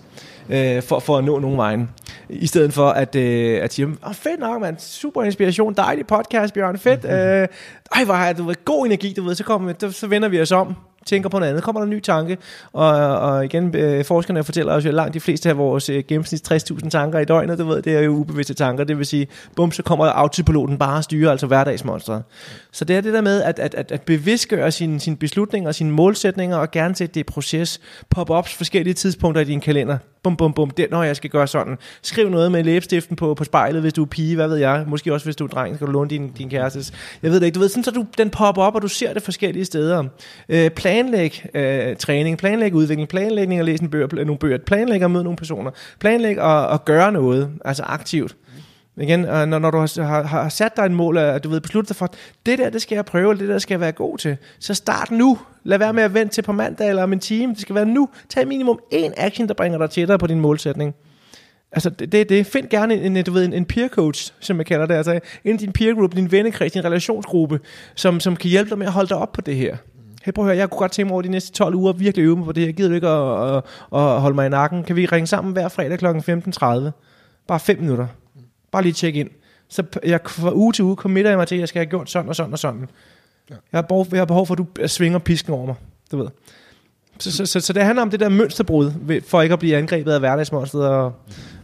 øh, for, for at nå nogen vejen. I stedet for at, øh, at sige, oh, fedt nok, man, super inspiration, dejlig podcast, Bjørn, fedt. Øh, ej, hvor har du god energi, du ved, så, kommer, så vender vi os om tænker på noget andet, kommer der en ny tanke, og, og igen, øh, forskerne fortæller os jo, at langt de fleste af vores øh, gennemsnit 60.000 tanker i døgnet, du ved, det er jo ubevidste tanker, det vil sige, bum, så kommer autopiloten bare at styre, altså hverdagsmonstret. Så det er det der med at, at, at, at bevidstgøre sine, sine beslutninger og sine målsætninger, og gerne sætte det i proces, pop-ups forskellige tidspunkter i din kalender, bum, bum, bum, det, når jeg skal gøre sådan. Skriv noget med læbestiften på, på spejlet, hvis du er pige, hvad ved jeg. Måske også, hvis du er dreng, skal du låne din, din kæreste. Jeg ved det ikke. Du ved, sådan så du, den popper op, og du ser det forskellige steder. Øh, planlæg øh, træning, planlæg udvikling, planlægning og læse en bøger, nogle bøger, planlæg at møde nogle personer, planlæg at, at gøre noget, altså aktivt. Igen, øh, når, når du har, har, har sat dig et mål, og du ved besluttet dig for, det der, det skal jeg prøve, det der skal jeg være god til, så start nu. Lad være med at vente til på mandag eller om en time. Det skal være nu. Tag minimum én action, der bringer dig tættere på din målsætning. Altså, det er det. Find gerne en, du ved, en, en peer coach, som jeg kalder det. Altså, en din peer group, din vennekreds, din relationsgruppe, som, som kan hjælpe dig med at holde dig op på det her. Hey, prøv at høre, jeg kunne godt tænke mig over de næste 12 uger virkelig øve mig på det her. Gider du ikke at, at, at, holde mig i nakken? Kan vi ringe sammen hver fredag kl. 15.30? Bare 5 minutter. Bare lige tjek ind. Så jeg fra uge til uge committer jeg mig til, at jeg skal have gjort sådan og sådan og sådan. Ja. Jeg, har behov, jeg har behov for, at du svinger pisken over mig. Du ved. Så, så, så, så det handler om det der mønsterbrud, for ikke at blive angrebet af hverdagsmonstret, og,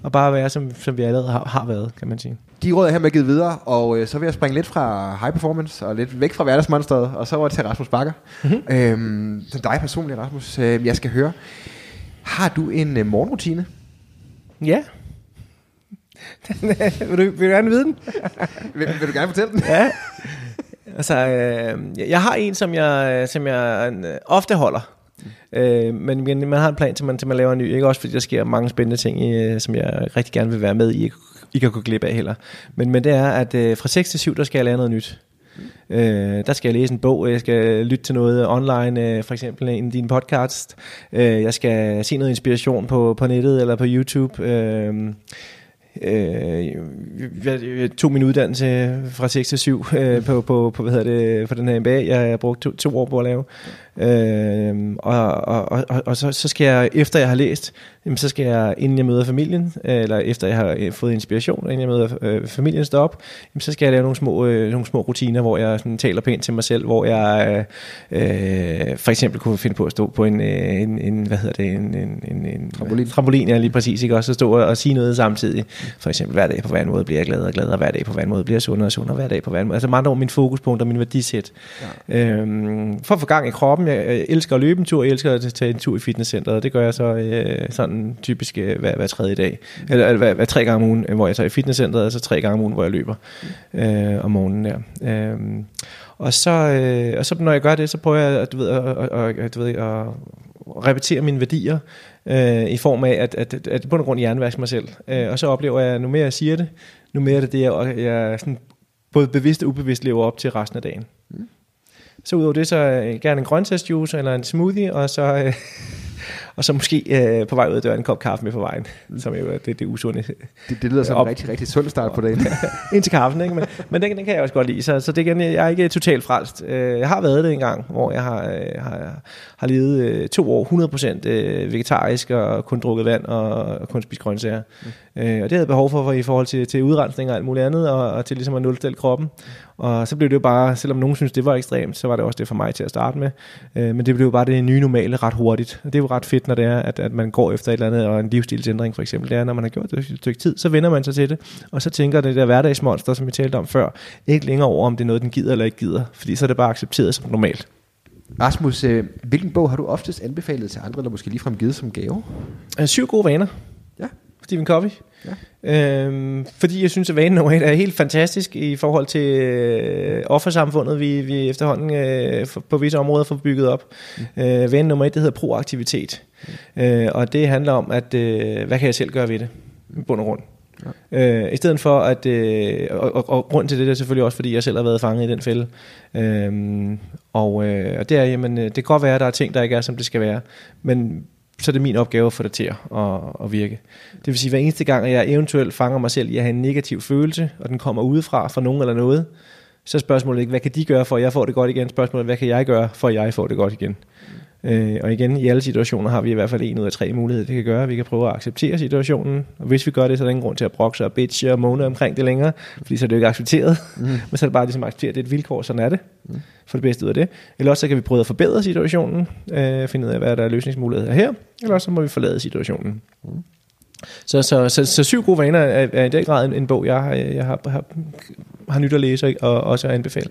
og bare være, som, som vi allerede har, har været, kan man sige. De råd er her med givet videre, og øh, så vil jeg springe lidt fra high performance, og lidt væk fra hverdagsmonstret, og så over til Rasmus Bakker. Mm-hmm. Øhm, så dig personligt, Rasmus, øh, jeg skal høre, har du en øh, morgenrutine? Ja. vil, du, vil du gerne vide den? vil, vil du gerne fortælle den? ja. Altså, øh, jeg har en, som jeg, som jeg øh, ofte holder. Øh, men, men man har en plan til man, til man laver en ny, ikke også fordi der sker mange spændende ting, i, øh, som jeg rigtig gerne vil være med i, ikke kan gå glip af heller. Men, men det er, at øh, fra 6 til 7, der skal jeg lære noget nyt. Øh, der skal jeg læse en bog, jeg skal lytte til noget online, øh, for eksempel en af dine podcast. Øh, jeg skal se noget inspiration på, på nettet eller på YouTube. Øh, Øh, jeg, jeg tog min uddannelse fra 6 til 7 øh, på, på, på, hvad hedder det, på den her MBA. Jeg har brugt to, to år på at lave. Øh, og og, og, og så, så skal jeg, efter jeg har læst, jamen, så skal jeg, inden jeg møder familien, eller efter jeg har øh, fået inspiration, inden jeg møder øh, familien står op, jamen, så skal jeg lave nogle små, øh, nogle små rutiner, hvor jeg sådan, taler pænt til mig selv, hvor jeg øh, for eksempel kunne finde på at stå på en, øh, en, en hvad hedder det, en, en, en, en trampolin. trampolin, ja lige præcis, ikke? også at stå og, og sige noget samtidig. For eksempel hver dag på hver måde bliver jeg gladere og gladere, hver dag på hver måde bliver jeg sundere og sundere, hver dag på hver måde. Altså meget over min fokuspunkt og min værdisæt. Ja. Øhm, for at få gang i kroppen, jeg, jeg elsker at løbe en tur, jeg elsker at tage en tur i fitnesscenteret, det gør jeg så øh, sådan typisk øh, hver, hver tredje dag, eller, hver, hver tre gange om ugen, hvor jeg tager i fitnesscenteret, og så tre gange om ugen, hvor jeg løber øh, om morgenen der. Øh, og så, øh, og så når jeg gør det, så prøver jeg at, du ved, at, at, at, du ved, at repetere mine værdier øh, i form af at, at, at, at på en grund hjernevaske mig selv. Øh, og så oplever jeg, at nu mere jeg siger det, nu mere er det det, jeg, jeg sådan, både bevidst og ubevidst lever op til resten af dagen. Mm. Så udover det, så øh, gerne en grøntsagsjuice eller en smoothie, og så, øh, og så måske øh, på vej ud af døren en kop kaffe med på vejen, som jo er det, det usunde. Det, det lyder som op. en rigtig, rigtig sund start på dagen. Indtil kaffen, ikke? Men, men den, den kan jeg også godt lide, så, så det kan, jeg er ikke totalt frelst. Øh, jeg har været det en gang, hvor jeg har, øh, har, har levet øh, to år 100% øh, vegetarisk og kun drukket vand og, og kun spist grøntsager. Mm. Øh, og det havde jeg behov for, for i forhold til, til udrensning og alt muligt andet, og, og til ligesom at nulstille kroppen. Og så blev det jo bare, selvom nogen synes det var ekstremt, så var det også det for mig til at starte med. Øh, men det blev jo bare det nye normale ret hurtigt. Og det er jo ret fedt, når det er, at, at man går efter et eller andet, og en livsstilsændring for eksempel. Det er, når man har gjort det et stykke tid, så vender man sig til det. Og så tænker det der hverdagsmonster, som vi talte om før, ikke længere over, om det er noget, den gider eller ikke gider. Fordi så er det bare accepteret som normalt. Rasmus, øh, hvilken bog har du oftest anbefalet til andre, eller måske ligefrem givet som gave? Øh, syv gode vaner. Ja. Stephen Covey. Ja. Øhm, fordi jeg synes, at vanen nummer et er helt fantastisk i forhold til øh, offersamfundet, vi, vi efterhånden øh, for, på visse områder får bygget op. Mm. Øh, vanen nummer et, det hedder proaktivitet. Mm. Øh, og det handler om, at øh, hvad kan jeg selv gøre ved det? I bund og grund. Ja. Øh, I stedet for at, øh, og, og, og grund til det er selvfølgelig også, fordi jeg selv har været fanget i den fælde. Øh, og, øh, og det er, jamen, øh, det kan godt være, at der er ting, der ikke er, som det skal være. Men så er det min opgave at få det til at, at virke. Det vil sige, hver eneste gang, at jeg eventuelt fanger mig selv i at have en negativ følelse, og den kommer udefra fra nogen eller noget, så er spørgsmålet ikke, hvad kan de gøre for, at jeg får det godt igen? Spørgsmålet hvad kan jeg gøre, for at jeg får det godt igen? Øh, og igen, i alle situationer har vi i hvert fald en ud af tre muligheder, det kan gøre. Vi kan prøve at acceptere situationen, og hvis vi gør det, så er der ingen grund til at brokse og bitche og måne omkring det længere, fordi så er det jo ikke accepteret. Mm. Men så er det bare ligesom at acceptere, det er et vilkår, sådan er det. Mm. For det bedste ud af det. Eller også så kan vi prøve at forbedre situationen, øh, finde ud af, hvad der er løsningsmuligheder her, eller også så må vi forlade situationen. Mm. Så, så, så, så syv gode vaner er, er i den grad en, en bog, jeg, jeg har, har, har nyt at læse og også at anbefale.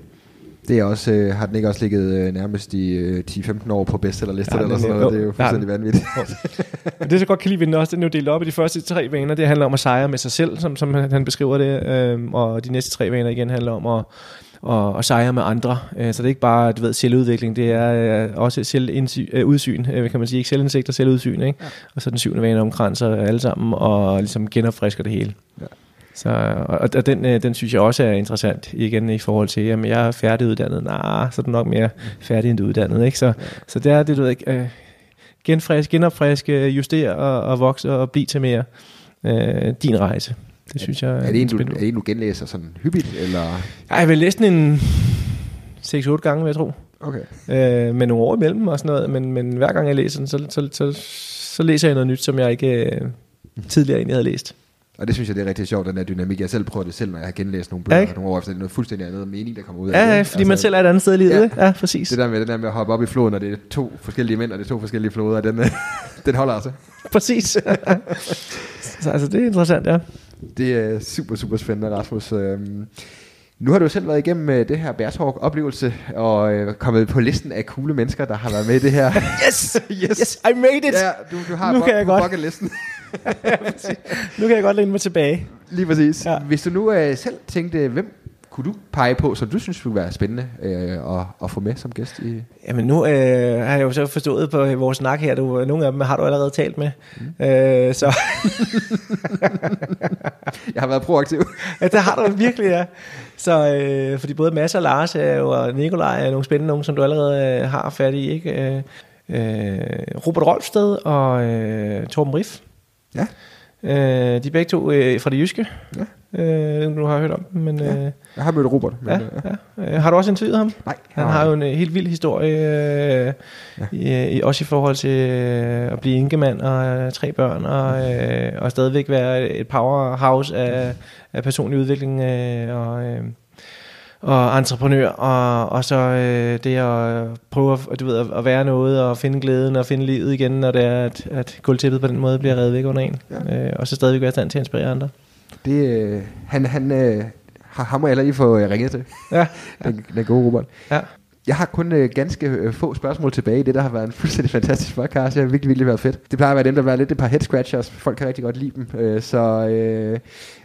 Det er også, øh, har den ikke også ligget øh, nærmest i øh, 10-15 år på bestsellerlister ja, eller sådan noget? Jo, det er jo fuldstændig ja, vanvittigt. det er så godt kan lide ved den også, den er jo delt op i de første tre vaner. Det handler om at sejre med sig selv, som, som han beskriver det. Øh, og de næste tre vaner igen handler om at og, og sejre med andre. Øh, så det er ikke bare, du ved, selvudvikling, det er øh, også selvudsyn, øh, kan man sige, ikke selvindsigt og selvudsyn, ikke? Ja. Og så den syvende vane omkranser alle sammen og ligesom genopfrisker det hele. Ja. Så, og, og den, øh, den synes jeg også er interessant, igen i forhold til, jamen jeg er færdiguddannet, nej, så er du nok mere færdig end uddannet, ikke? Så, så det er det, du ved, øh, genfrisk, genopfriske, justere og, og vokse og blive til mere øh, din rejse. Det synes jeg er, er det en, du, er det en, du genlæser sådan hyppigt, eller? Ej, jeg vil læse den en 6-8 gange, vil jeg tro. Okay. Øh, med nogle år imellem og sådan noget, men, men hver gang jeg læser den, så, så, så, så læser jeg noget nyt, som jeg ikke øh, tidligere egentlig havde læst. Og det synes jeg, det er rigtig sjovt, den der dynamik. Jeg selv prøver det selv, når jeg har genlæst nogle bøger ja, nogle år efter. Det er noget fuldstændig andet mening, der kommer ud af ja, det. Ja, fordi altså, man selv er et andet sted i livet. Ja, ja, præcis. Det der med, det der med at hoppe op i floden, og det er to forskellige mænd, og det er to forskellige floder, den, den holder altså. Præcis. så altså, det er interessant, ja. Det er super, super spændende, Rasmus. Øhm, nu har du selv været igennem øh, det her Bertalk-oplevelse, og øh, kommet på listen af coole mennesker, der har været med i det her. yes! yes! Yes, I made it! Ja, du, du har nu kan jeg godt. listen. Nu kan jeg godt læne mig tilbage. Lige præcis. Ja. Hvis du nu øh, selv tænkte, hvem kunne du pege på, som du synes ville være spændende øh, at, at få med som gæst i? Jamen nu øh, har jeg jo så forstået på vores snak her, du, nogle af dem har du allerede talt med. Mm. Øh, så jeg har været proaktiv. ja, det har du virkelig, ja. Så, øh, fordi både Mads og Lars er jo, og Nikolaj er nogle spændende nogen, som du allerede øh, har fat i. Ikke? Øh, øh, Robert Rolfsted og øh, Torben Riff. Ja. Øh, de er begge to øh, fra det jyske. Ja. Øh, du har hørt om dem, men... Ja. Øh, jeg har mødt Robert. Men, ja, øh, ja. Øh, har du også interviewet ham? Nej. Han har jo en øh, helt vild historie, øh, ja. i, i, også i forhold til øh, at blive enkemand og øh, tre børn, og, øh, og stadigvæk være et powerhouse af, af personlig udvikling øh, og... Øh, og entreprenør, og, og så øh, det at prøve at, du ved, at være noget, og finde glæden, og finde livet igen, når det er, at, at gulvtæppet på den måde bliver reddet væk under en, ja. øh, og så stadigvæk være i stand til at inspirere andre. Det, øh, han, han, øh, ham må jeg lige få øh, ringet til. Ja. den, den gode Robert. Ja. Jeg har kun øh, ganske øh, få spørgsmål tilbage. Det der har været en fuldstændig fantastisk podcast. Det har virkelig, virkelig været fedt. Det plejer at være dem, der været lidt et par head scratchers. Folk kan rigtig godt lide dem. Øh, så øh,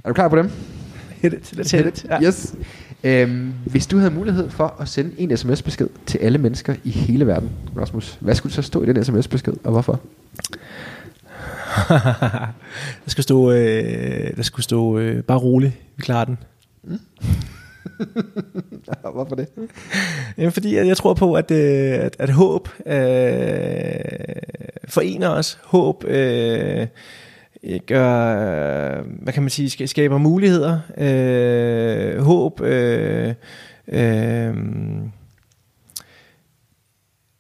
er du klar på dem? Hit it. Let's hit it. Ja. Yes. Øhm, hvis du havde mulighed for at sende en sms-besked til alle mennesker i hele verden, Rasmus, hvad skulle så stå i den sms-besked, og hvorfor? der skulle stå, øh, der skulle stå øh, bare rolig, vi klarer den. Mm. Hvorfor det? Jamen, fordi jeg, jeg tror på, at, øh, at, at håb øh, forener os. Håb øh, gør, øh, hvad kan man sige, skaber muligheder. Øh, håb øh, øh,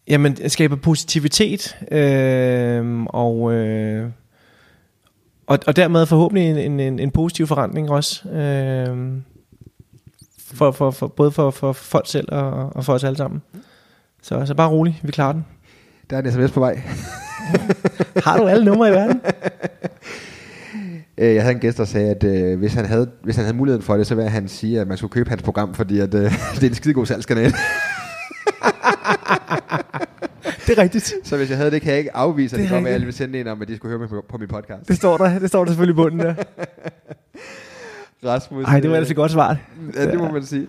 jamen, skaber positivitet. Øh, og... Øh, og, og dermed forhåbentlig en, en, en positiv forandring også. Øh, for, for, for, både for, for folk selv og, og for os alle sammen. Så, så bare rolig, vi klarer den. Der er en sms på vej. Har du alle numre i verden? Øh, jeg havde en gæst, der sagde, at øh, hvis, han havde, hvis han havde muligheden for det, så ville han sige, at man skulle købe hans program, fordi at, øh, det er en skidegod salgskanal. det er rigtigt. Så hvis jeg havde det, kan jeg ikke afvise, at det, det kom, at alle ville sende en om, at de skulle høre mig på, på min podcast. Det står der, det står der selvfølgelig i bunden der. Rasmus. Nej, det var altså godt svar. Ja, det må man sige.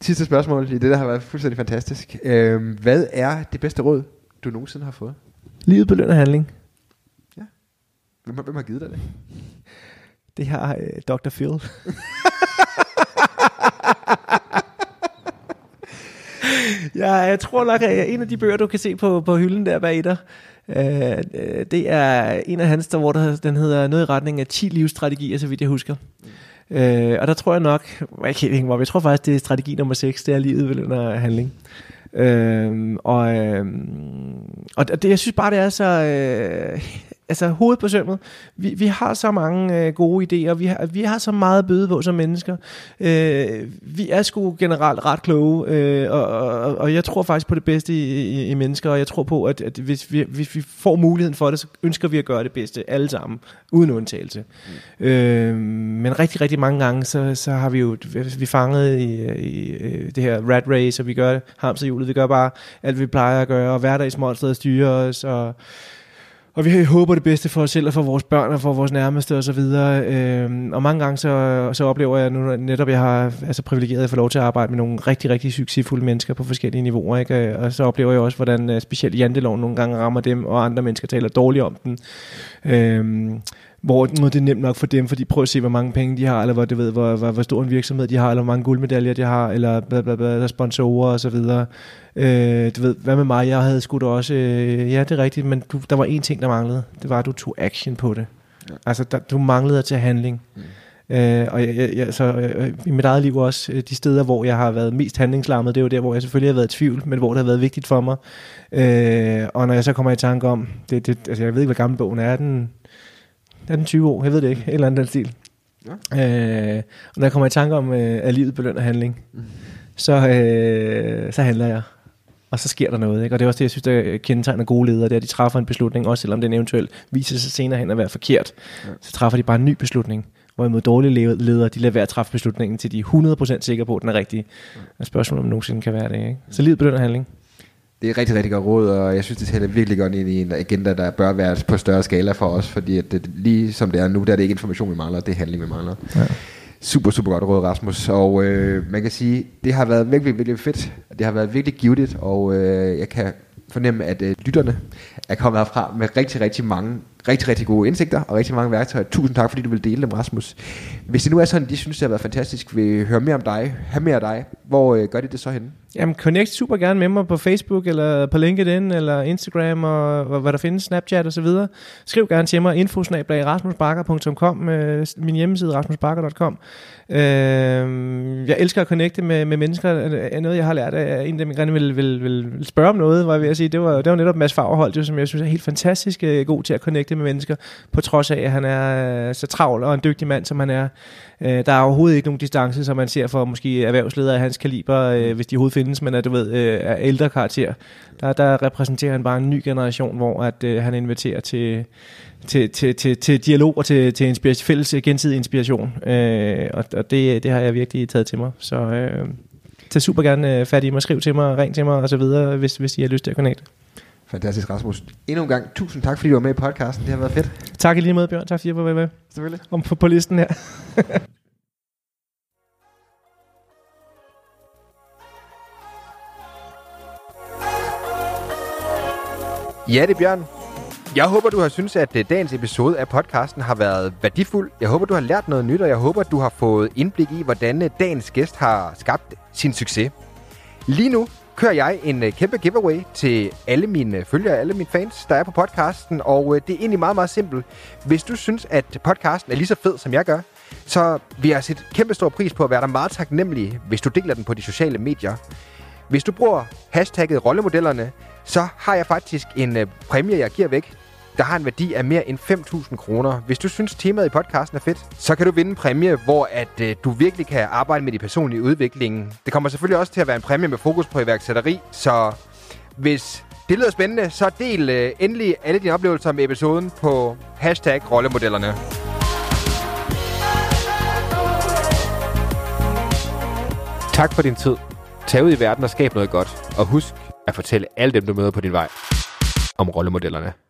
Sidste spørgsmål i det, der har været fuldstændig fantastisk. Øhm, hvad er det bedste råd, du nogensinde har fået? Livet belønner handling. Hvem, hvem har givet dig det? Det har øh, Dr. Phil. ja, jeg tror nok, at en af de bøger, du kan se på, på hylden der bag dig, øh, det er en af hans, der, hvor der, den hedder noget i retning af 10 livsstrategier, så vidt jeg husker. Mm. Øh, og der tror jeg nok, jeg kan ikke jeg tror faktisk, det er strategi nummer 6, det er livet vel under handling. Øh, og, øh, og det, jeg synes bare, det er så øh, altså hovedet på sømmet. Vi, vi har så mange øh, gode idéer, vi har, vi har så meget at byde på som mennesker. Øh, vi er sgu generelt ret kloge, øh, og, og, og jeg tror faktisk på det bedste i, i, i mennesker, og jeg tror på, at, at hvis, vi, hvis vi får muligheden for det, så ønsker vi at gøre det bedste alle sammen, uden undtagelse. Mm. Øh, men rigtig, rigtig mange gange, så, så har vi jo vi fanget i, i, i det her rat race, og vi gør hamsterhjulet, vi gør bare alt, vi plejer at gøre, og hverdagsmonstret styrer os, og og vi håber det bedste for os selv og for vores børn og for vores nærmeste osv. Øhm, og mange gange så, så oplever jeg nu netop, jeg har altså privilegeret at få lov til at arbejde med nogle rigtig, rigtig succesfulde mennesker på forskellige niveauer. Ikke? Øh, og så oplever jeg også, hvordan øh, specielt janteloven nogle gange rammer dem, og andre mennesker taler dårligt om den. Øhm, hvor det er nemt nok for dem, fordi prøv at se, hvor mange penge de har, eller hvor, du ved, hvor, hvor, hvor stor en virksomhed de har, eller hvor mange guldmedaljer de har, eller bla, bla, bla, sponsorer og så videre. Øh, du ved, hvad med mig? Jeg havde sgu da også, øh, ja, det er rigtigt, men du, der var en ting, der manglede. Det var, at du tog action på det. Ja. Altså, der, du manglede at tage handling. Mm. Øh, og jeg, jeg, så, øh, i mit eget liv også, øh, de steder, hvor jeg har været mest handlingslammet, det er jo der, hvor jeg selvfølgelig har været i tvivl, men hvor det har været vigtigt for mig. Øh, og når jeg så kommer i tanke om, det, det, altså jeg ved ikke, hvor gammel bogen er, den er den 20 år? Jeg ved det ikke. Et eller andet stil. Ja. Øh, og når jeg kommer i tanke om, øh, at livet belønner handling, mm. så, øh, så handler jeg. Og så sker der noget. Ikke? Og det er også det, jeg synes, der kendetegner gode ledere, det er, at de træffer en beslutning, også selvom den eventuelt viser sig senere hen at være forkert. Ja. Så træffer de bare en ny beslutning. Hvorimod dårlige ledere, de lader være at træffe beslutningen, til de er 100% sikre på, at den er rigtig. Og spørgsmålet om nogensinde kan være det. Ikke? Så livet belønner handling. Det er rigtig, rigtig godt råd, og jeg synes, det taler virkelig godt ind i en agenda, der bør være på større skala for os, fordi at det, lige som det er nu, der er det ikke information, vi mangler, det er handling, vi mangler. Ja. Super, super godt råd, Rasmus. Og øh, man kan sige, det har været virkelig, virkelig fedt. Det har været virkelig givet, og øh, jeg kan fornemme, at øh, lytterne er kommet herfra med rigtig, rigtig mange rigtig, rigtig gode indsigter og rigtig mange værktøjer. Tusind tak, fordi du vil dele dem, Rasmus. Hvis det nu er sådan, de synes, det har været fantastisk, vil høre mere om dig, have mere af dig, hvor øh, gør de det så henne? Jamen, connect super gerne med mig på Facebook, eller på LinkedIn, eller Instagram, og, hvad der findes, Snapchat osv. Skriv gerne til mig, infosnablag.rasmusbakker.com, øh, min hjemmeside rasmusbakker.com. Øh, jeg elsker at connecte med, med mennesker. Noget, jeg har lært af en dem, jeg gerne vil, vil, vil, vil spørge om noget, var jeg ved at sige. Det var, det var netop Mads Fagerholt, som jeg synes er helt fantastisk øh, god til at connecte med mennesker, på trods af, at han er øh, så travl og en dygtig mand, som han er. Øh, der er overhovedet ikke nogen distance, som man ser for måske erhvervsledere af hans kaliber, øh, hvis de overhovedet findes, men at du ved, øh, er ældre karakter. Der, der repræsenterer han bare en ny generation, hvor at øh, han inviterer til, til, til, til, til dialog og til, til inspiration, fælles gensidig inspiration. Øh, og og det, det har jeg virkelig taget til mig. Så øh, tag super gerne øh, fat i mig, skriv til mig, ring til mig og så videre, hvis, hvis I har lyst til at connecte. Fantastisk, Rasmus. Endnu en gang, tusind tak, fordi du var med i podcasten. Det har været fedt. Tak i lige måde, Bjørn. Tak fordi jeg var med. Selvfølgelig. Om på, på listen her. ja, det er Bjørn. Jeg håber, du har synes, at øh, dagens episode af podcasten har været værdifuld. Jeg håber, du har lært noget nyt, og jeg håber, du har fået indblik i, hvordan øh, dagens gæst har skabt sin succes. Lige nu, kører jeg en øh, kæmpe giveaway til alle mine øh, følgere, alle mine fans, der er på podcasten. Og øh, det er egentlig meget, meget simpelt. Hvis du synes, at podcasten er lige så fed, som jeg gør, så vil jeg sætte kæmpe stor pris på at være der meget taknemmelig, hvis du deler den på de sociale medier. Hvis du bruger hashtagget rollemodellerne, så har jeg faktisk en øh, præmie, jeg giver væk der har en værdi af mere end 5.000 kroner. Hvis du synes, temaet i podcasten er fedt, så kan du vinde en præmie, hvor at øh, du virkelig kan arbejde med de personlige udvikling. Det kommer selvfølgelig også til at være en præmie med fokus på iværksætteri, så hvis det lyder spændende, så del øh, endelig alle dine oplevelser med episoden på hashtag rollemodellerne. Tak for din tid. Tag ud i verden og skab noget godt. Og husk at fortælle alle dem, du møder på din vej, om rollemodellerne.